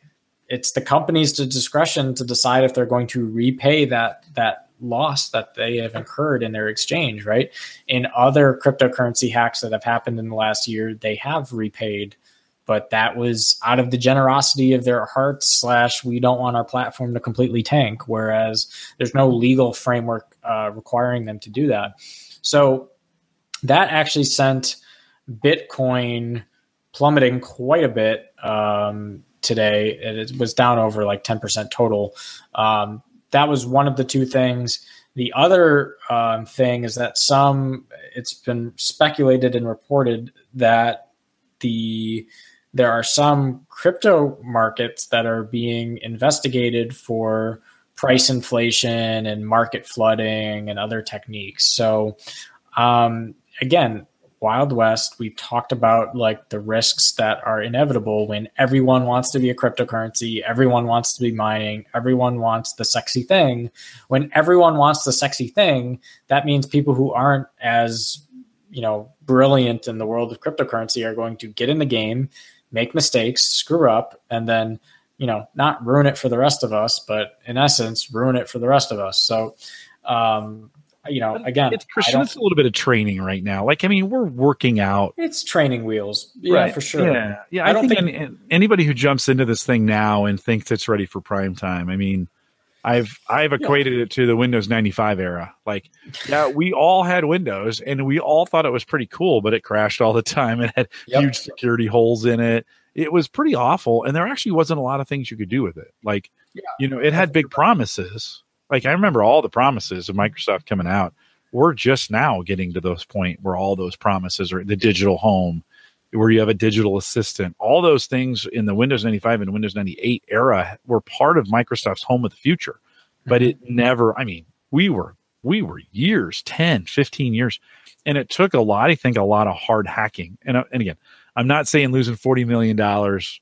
it's the company's discretion to decide if they're going to repay that that loss that they have incurred in their exchange, right? In other cryptocurrency hacks that have happened in the last year, they have repaid, but that was out of the generosity of their hearts slash we don't want our platform to completely tank, whereas there's no legal framework uh, requiring them to do that. So that actually sent Bitcoin plummeting quite a bit um, today. It was down over like 10% total. Um, that was one of the two things. The other um, thing is that some, it's been speculated and reported that the there are some crypto markets that are being investigated for price inflation and market flooding and other techniques. So, um, again, Wild West, we've talked about like the risks that are inevitable when everyone wants to be a cryptocurrency, everyone wants to be mining, everyone wants the sexy thing. When everyone wants the sexy thing, that means people who aren't as, you know, brilliant in the world of cryptocurrency are going to get in the game, make mistakes, screw up, and then, you know, not ruin it for the rest of us, but in essence, ruin it for the rest of us. So, um, you know, again, it's Christian. It's a little bit of training right now. Like, I mean, we're working out. It's training wheels, yeah, right. for sure. Yeah, yeah. I, I don't think, think any, anybody who jumps into this thing now and thinks it's ready for prime time. I mean, I've I've equated yeah. it to the Windows 95 era. Like, yeah, we all had Windows and we all thought it was pretty cool, but it crashed all the time. It had yep. huge security holes in it. It was pretty awful, and there actually wasn't a lot of things you could do with it. Like, yeah, you know, it had big promises like I remember all the promises of Microsoft coming out. We're just now getting to those point where all those promises are the digital home, where you have a digital assistant. All those things in the Windows 95 and Windows 98 era were part of Microsoft's home of the future. But it mm-hmm. never, I mean, we were we were years 10 15 years and it took a lot i think a lot of hard hacking and, uh, and again i'm not saying losing 40 million dollars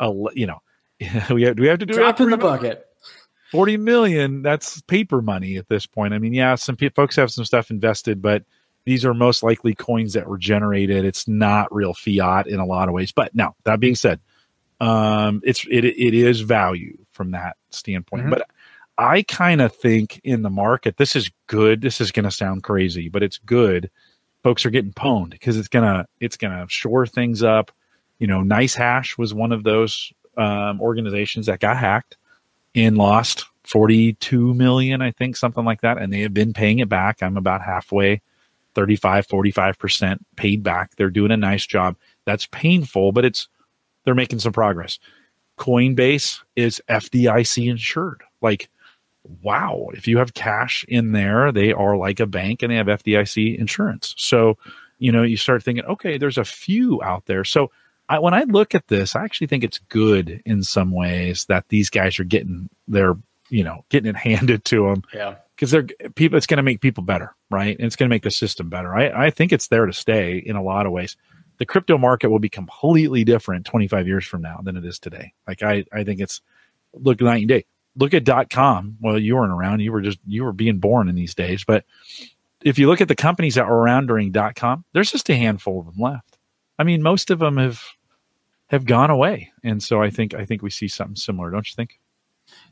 you know (laughs) we have, do we have to do drop in the bucket 40 million that's paper money at this point. I mean yeah some folks have some stuff invested but these are most likely coins that were generated. It's not real fiat in a lot of ways. But now that being said um it's it, it is value from that standpoint. Mm-hmm. but i kind of think in the market this is good. This is going to sound crazy but it's good. Folks are getting pwned because it's gonna it's gonna shore things up. You know NiceHash was one of those um, organizations that got hacked and lost 42 million, I think, something like that. And they have been paying it back. I'm about halfway, 35, 45% paid back. They're doing a nice job. That's painful, but it's, they're making some progress. Coinbase is FDIC insured. Like, wow, if you have cash in there, they are like a bank and they have FDIC insurance. So, you know, you start thinking, okay, there's a few out there. So I, when I look at this, I actually think it's good in some ways that these guys are getting their, you know, getting it (laughs) handed to them. Yeah. Because they're people, it's going to make people better, right? And it's going to make the system better. I, I think it's there to stay in a lot of ways. The crypto market will be completely different 25 years from now than it is today. Like I, I think it's look night and day. Look at dot com. Well, you weren't around. You were just you were being born in these days. But if you look at the companies that were around during dot com, there's just a handful of them left. I mean, most of them have have gone away, and so I think I think we see something similar, don't you think?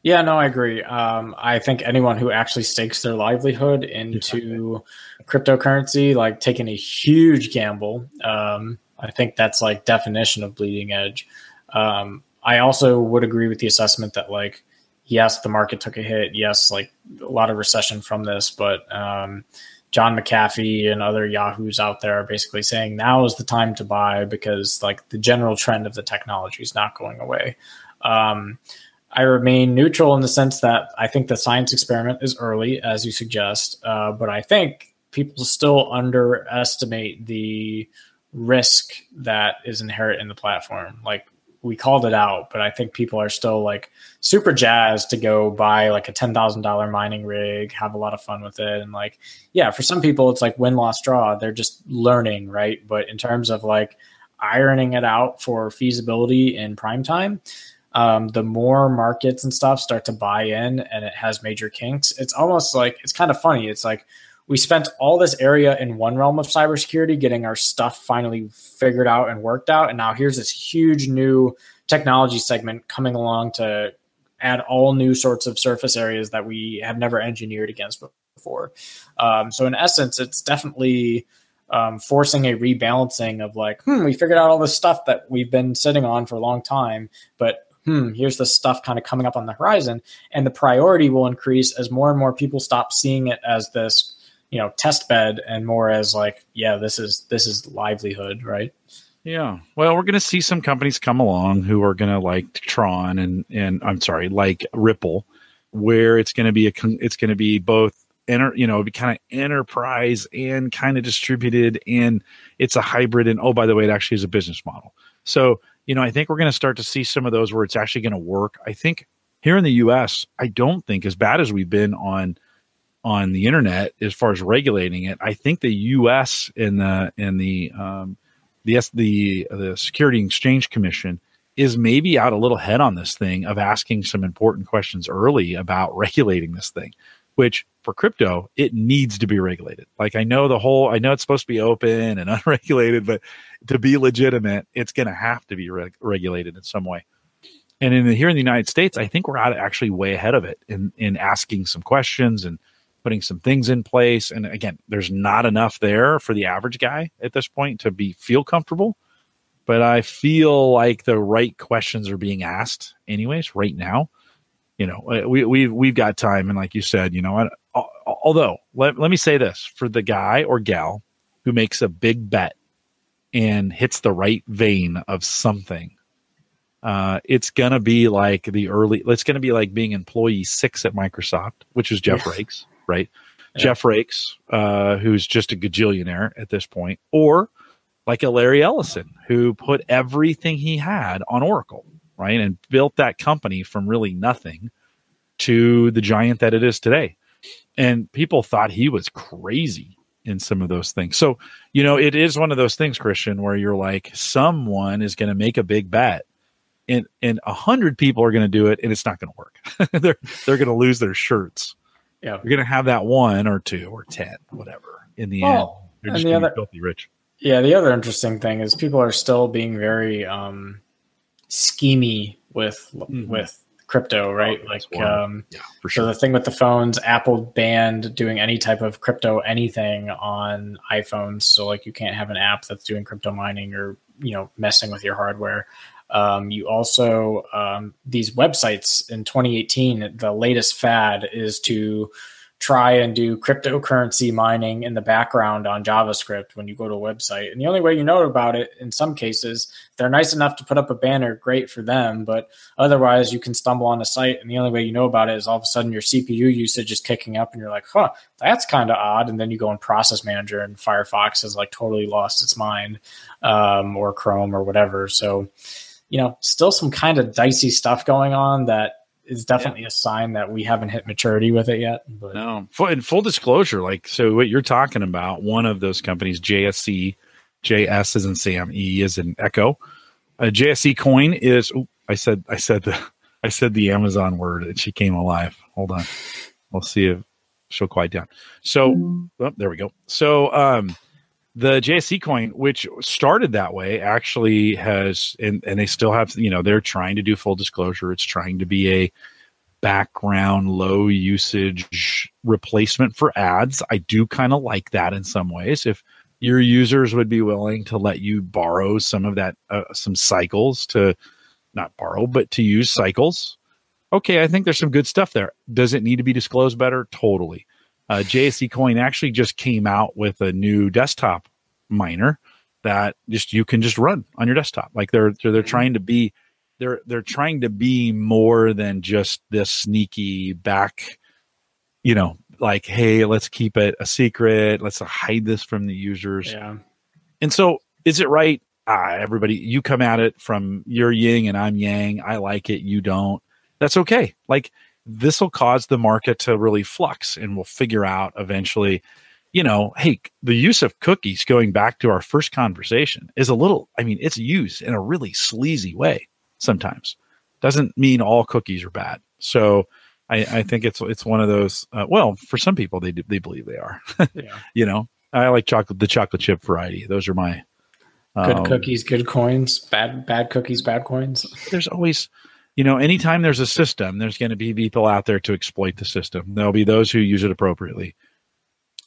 Yeah, no, I agree. Um, I think anyone who actually stakes their livelihood into cryptocurrency, like taking a huge gamble, um, I think that's like definition of bleeding edge. Um, I also would agree with the assessment that like, yes, the market took a hit. Yes, like a lot of recession from this, but um, John McAfee and other Yahoos out there are basically saying now is the time to buy because like the general trend of the technology is not going away. Um, I remain neutral in the sense that I think the science experiment is early, as you suggest, uh, but I think people still underestimate the risk that is inherent in the platform. Like we called it out, but I think people are still like super jazzed to go buy like a ten thousand dollar mining rig, have a lot of fun with it, and like yeah, for some people it's like win loss draw. They're just learning, right? But in terms of like ironing it out for feasibility in prime time um, the more markets and stuff start to buy in and it has major kinks, it's almost like it's kind of funny. It's like we spent all this area in one realm of cybersecurity getting our stuff finally figured out and worked out. And now here's this huge new technology segment coming along to add all new sorts of surface areas that we have never engineered against before. Um, so, in essence, it's definitely. Um, forcing a rebalancing of like, hmm, we figured out all this stuff that we've been sitting on for a long time, but hmm, here's the stuff kind of coming up on the horizon. And the priority will increase as more and more people stop seeing it as this, you know, test bed and more as like, yeah, this is this is livelihood, right? Yeah. Well, we're going to see some companies come along who are going to like Tron and and I'm sorry, like Ripple, where it's going to be a it's going to be both enter you know be kind of enterprise and kind of distributed and it's a hybrid and oh by the way it actually is a business model so you know, I think we're going to start to see some of those where it's actually going to work. I think here in the U.S., I don't think as bad as we've been on on the internet as far as regulating it. I think the U.S. and the and the um, the the the Security Exchange Commission is maybe out a little head on this thing of asking some important questions early about regulating this thing, which for crypto it needs to be regulated. Like I know the whole I know it's supposed to be open and (laughs) unregulated, but to be legitimate, it's going to have to be reg- regulated in some way. And in the, here in the United States, I think we're out actually way ahead of it in in asking some questions and putting some things in place. And again, there's not enough there for the average guy at this point to be feel comfortable. But I feel like the right questions are being asked, anyways, right now. You know, uh, we we we've got time, and like you said, you know, although let, let me say this for the guy or gal who makes a big bet and hits the right vein of something, uh, it's gonna be like the early. It's gonna be like being employee six at Microsoft, which is Jeff Raikes, right? Yeah. Jeff Raikes, uh, who's just a gajillionaire at this point, or like a Larry Ellison, who put everything he had on Oracle, right, and built that company from really nothing to the giant that it is today. And people thought he was crazy in some of those things. So, you know, it is one of those things, Christian, where you're like, someone is going to make a big bet and and a hundred people are going to do it and it's not going to work. (laughs) they're they're going to lose their shirts. Yeah. You're going to have that one or two or 10, whatever in the well, end. They're just going to be filthy rich. Yeah. The other interesting thing is people are still being very, um, schemy with, mm-hmm. with crypto, right? Oh, like, um, yeah, for sure. So the thing with the phones, Apple banned doing any type of crypto anything on iPhones. So like, you can't have an app that's doing crypto mining or you know messing with your hardware. Um, you also um, these websites in 2018. The latest fad is to try and do cryptocurrency mining in the background on JavaScript when you go to a website. And the only way you know about it in some cases, they're nice enough to put up a banner, great for them. But otherwise, you can stumble on a site, and the only way you know about it is all of a sudden your CPU usage is kicking up, and you're like, huh, that's kind of odd. And then you go in Process Manager, and Firefox has like totally lost its mind, um, or Chrome or whatever. So, you know, still some kind of dicey stuff going on that is definitely yeah. a sign that we haven't hit maturity with it yet. But no, in full disclosure, like so, what you're talking about, one of those companies, JSE, JS is in Sam, E is in Echo. A JSE coin is. Oh, I said, I said the, (laughs) I said the Amazon word and she came alive. Hold on. We'll see if she'll quiet down. So, oh, there we go. So, um, the JSE coin, which started that way, actually has, and, and they still have, you know, they're trying to do full disclosure. It's trying to be a background, low usage replacement for ads. I do kind of like that in some ways. If your users would be willing to let you borrow some of that, uh, some cycles to not borrow, but to use cycles. Okay, I think there's some good stuff there. Does it need to be disclosed better? Totally. Uh, JSE Coin actually just came out with a new desktop miner that just you can just run on your desktop. Like they're they're, they're trying to be they're they're trying to be more than just this sneaky back, you know, like hey, let's keep it a secret. Let's hide this from the users. Yeah. And so, is it right? Ah, everybody, you come at it from your yin and I'm yang. I like it, you don't. That's okay. Like this will cause the market to really flux and we'll figure out eventually you know hey the use of cookies going back to our first conversation is a little i mean it's used in a really sleazy way sometimes. Doesn't mean all cookies are bad. So i, I think it's it's one of those uh, well for some people they they believe they are (laughs) yeah. you know? I like chocolate the chocolate chip variety. Those are my good um, cookies good coins bad bad cookies bad coins. There's always you know, anytime there's a system, there's going to be people out there to exploit the system. There'll be those who use it appropriately,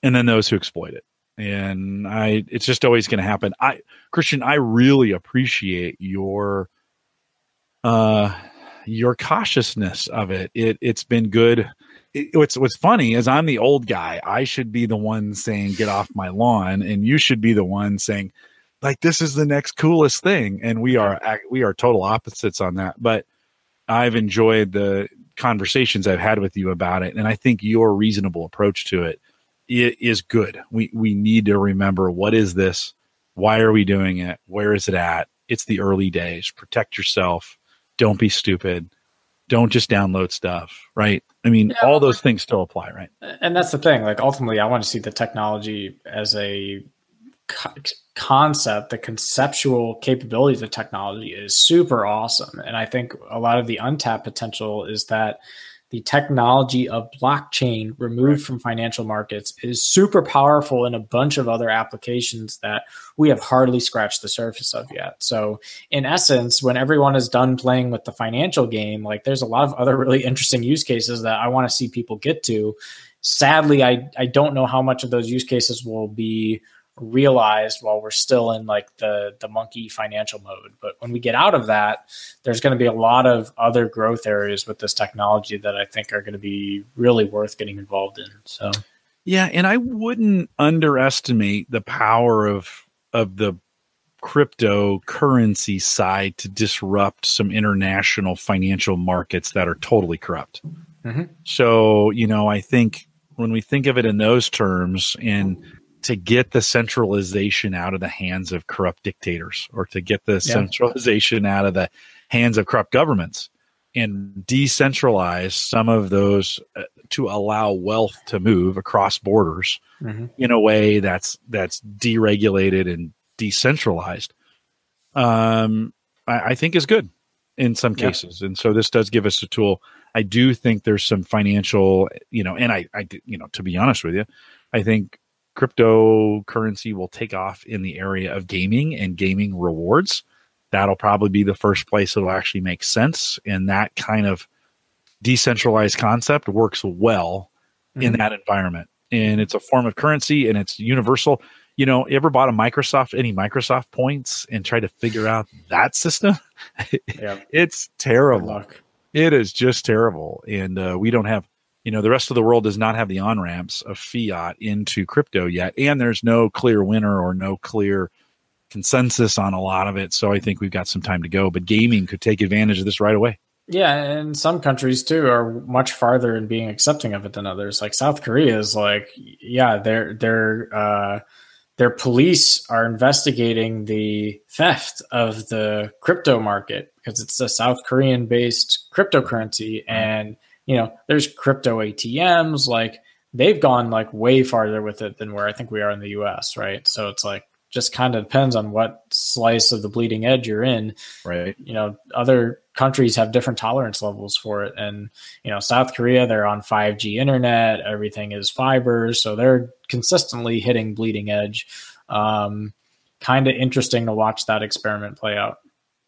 and then those who exploit it. And I, it's just always going to happen. I, Christian, I really appreciate your, uh, your cautiousness of it. It, it's been good. It, what's what's funny is I'm the old guy. I should be the one saying get off my lawn, and you should be the one saying like this is the next coolest thing. And we are we are total opposites on that. But I've enjoyed the conversations I've had with you about it, and I think your reasonable approach to it is good. We we need to remember what is this? Why are we doing it? Where is it at? It's the early days. Protect yourself. Don't be stupid. Don't just download stuff, right? I mean, yeah, all those things still apply, right? And that's the thing. Like ultimately, I want to see the technology as a concept, the conceptual capabilities of technology is super awesome. And I think a lot of the untapped potential is that the technology of blockchain removed right. from financial markets is super powerful in a bunch of other applications that we have hardly scratched the surface of yet. So, in essence, when everyone is done playing with the financial game, like there's a lot of other really interesting use cases that I want to see people get to. Sadly, I, I don't know how much of those use cases will be realized while we're still in like the the monkey financial mode. But when we get out of that there's going to be a lot of other growth areas with this technology that i think are going to be really worth getting involved in so. Yeah and i wouldn't underestimate the power of of the cryptocurrency side to disrupt some international financial markets that are totally corrupt. Mm-hmm. so you know i think when we think of it in those terms and to get the centralization out of the hands of corrupt dictators or to get the yeah. centralization out of the hands of corrupt governments and decentralize some of those uh, to allow wealth to move across borders mm-hmm. in a way that's that's deregulated and decentralized um, I, I, think is good in some cases yeah. and so this does give us a tool i do think there's some financial you know and i i you know to be honest with you i think cryptocurrency will take off in the area of gaming and gaming rewards. That'll probably be the first place it'll actually make sense. And that kind of decentralized concept works well mm-hmm. in that environment. And it's a form of currency and it's universal. You know, ever bought a Microsoft, any Microsoft points and try to figure out that system? (laughs) Yeah. it's terrible. It is just terrible. And uh, we don't have you know the rest of the world does not have the on ramps of fiat into crypto yet and there's no clear winner or no clear consensus on a lot of it so i think we've got some time to go but gaming could take advantage of this right away yeah and some countries too are much farther in being accepting of it than others like south korea is like yeah their their uh their police are investigating the theft of the crypto market because it's a south korean based cryptocurrency mm-hmm. You know, there's crypto ATMs, like they've gone like way farther with it than where I think we are in the US, right? So it's like just kind of depends on what slice of the bleeding edge you're in. Right. You know, other countries have different tolerance levels for it. And, you know, South Korea, they're on 5G internet, everything is fiber. So they're consistently hitting bleeding edge. Um, kind of interesting to watch that experiment play out.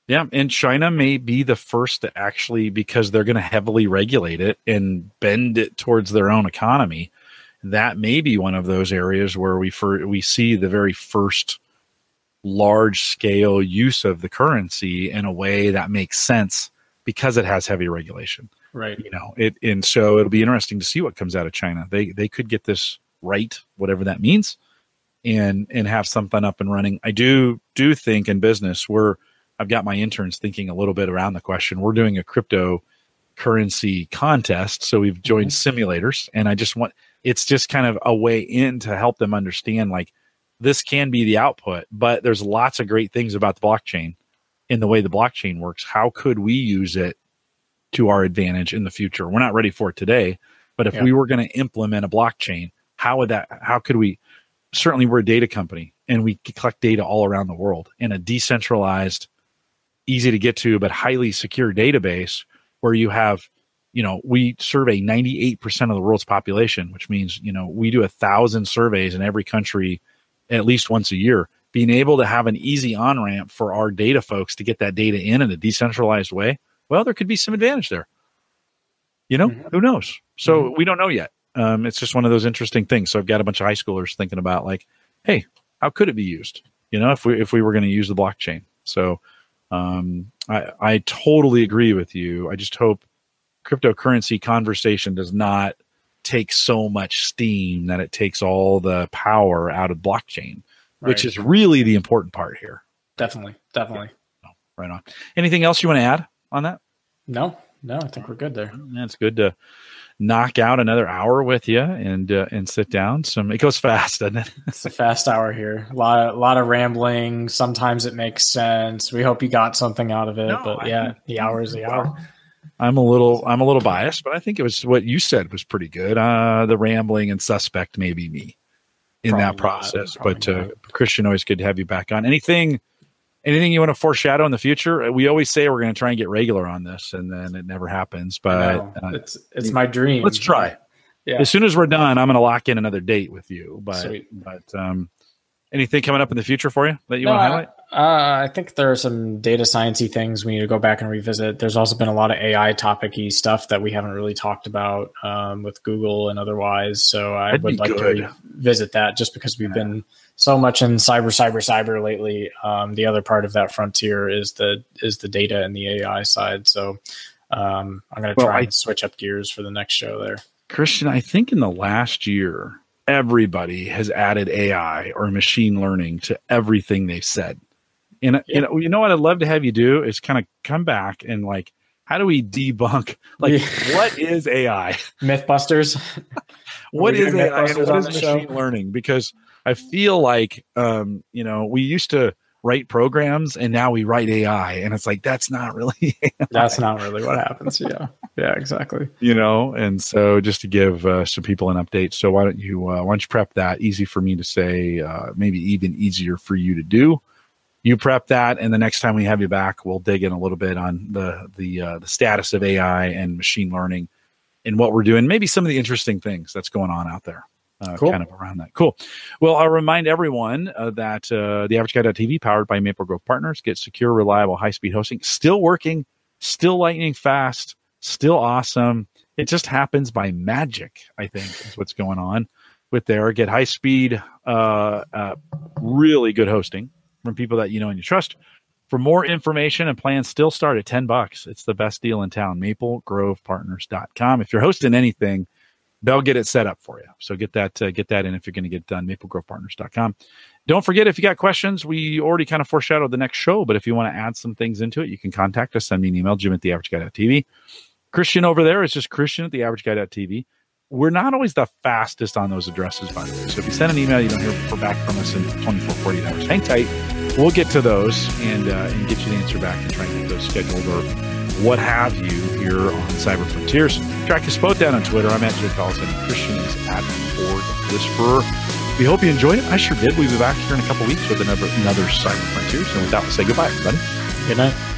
Yeah, and China may be the first to actually, because they're going to heavily regulate it and bend it towards their own economy. That may be one of those areas where we for, we see the very first large scale use of the currency in a way that makes sense because it has heavy regulation. Right. You know, it and so it'll be interesting to see what comes out of China. They they could get this right, whatever that means, and and have something up and running. I do do think in business we're I've got my interns thinking a little bit around the question. We're doing a crypto currency contest, so we've joined mm-hmm. simulators, and I just want it's just kind of a way in to help them understand like this can be the output, but there's lots of great things about the blockchain in the way the blockchain works. How could we use it to our advantage in the future? We're not ready for it today, but if yeah. we were going to implement a blockchain, how would that, how could we? Certainly, we're a data company and we collect data all around the world in a decentralized, easy to get to, but highly secure database where you have you know, we survey 98% of the world's population, which means, you know, we do a thousand surveys in every country at least once a year, being able to have an easy on ramp for our data folks to get that data in in a decentralized way, well, there could be some advantage there. You know, mm-hmm. who knows? So mm-hmm. we don't know yet. Um, it's just one of those interesting things. So I've got a bunch of high schoolers thinking about like, hey, how could it be used? You know, if we if we were going to use the blockchain. So um, I I totally agree with you. I just hope cryptocurrency conversation does not take so much steam that it takes all the power out of blockchain, right. which is really the important part here. Definitely, definitely. Yeah. right on. Anything else you want to add on that? No, no, I think we're good there. That's good to knock out another hour with you and uh, and sit down. Some it goes (laughs) fast, doesn't it? it's a fast hour here. A lot, a lot of rambling. Sometimes it makes sense. We hope you got something out of it. No, but yeah, the hour is the hour. I'm a little I'm a little biased, but I think it was what you said was pretty good. Uh, the rambling and suspect maybe me in probably that process. Not, but uh, Christian, always good to have you back on. Anything anything you want to foreshadow in the future? We always say we're going to try and get regular on this, and then it never happens. But uh, it's it's my dream. Let's try. Yeah. As soon as we're done, I'm going to lock in another date with you. But Sweet. but um, anything coming up in the future for you that you no, want to highlight? Uh, I think there are some data sciencey things we need to go back and revisit. There's also been a lot of AI topicy stuff that we haven't really talked about um, with Google and otherwise. So I That'd would like good. to visit that just because we've been so much in cyber, cyber, cyber lately. Um, the other part of that frontier is the is the data and the AI side. So um, I'm going to try well, I, and switch up gears for the next show there. Christian, I think in the last year, everybody has added AI or machine learning to everything they've said. And yeah. you know, you know what I'd love to have you do is kind of come back and like, how do we debunk? Like, yeah. (laughs) what is AI? MythBusters. what is AI? What is machine show? learning? Because I feel like, um, you know, we used to write programs and now we write AI, and it's like that's not really. (laughs) AI. That's not really what happens. Yeah, yeah, exactly. You know, and so just to give uh, some people an update, so why don't you uh, why don't you prep that? Easy for me to say, uh, maybe even easier for you to do you prep that, and the next time we have you back, we'll dig in a little bit on the the uh, the status of AI and machine learning and what we're doing. Maybe some of the interesting things that's going on out there. Uh, cool. kind of around that. Cool. Well, I'll remind everyone uh, that uh, the average guy.tv powered by Maple Grove Partners gets secure, reliable, high speed hosting, still working, still lightning fast, still awesome. It just happens by magic, I think, is what's going on with there. Get high speed, uh, uh, really good hosting from people that you know and you trust. For more information and plans, still start at 10 bucks. It's the best deal in town. MapleGrovePartners.com. If you're hosting anything, they'll get it set up for you. So get that uh, get that in if you're going to get done. MapleGrovePartners.com. Don't forget if you got questions, we already kind of foreshadowed the next show, but if you want to add some things into it, you can contact us. Send me an email, Jim at the average guy.tv. Christian over there is just Christian at the average guy.tv. We're not always the fastest on those addresses, by the way. So if you send an email, you don't hear back from us in 24, 48 hours. Hang tight we'll get to those and uh, and get you the answer back and try and get those scheduled or what have you here on Cyber Frontiers. Track us both down on Twitter. I'm at Jim Collison. Christian is at Ford Whisperer. We hope you enjoyed it. I sure did. We'll be back here in a couple weeks with another another Cyber Frontiers. And with that, we'll say goodbye, everybody. Good night.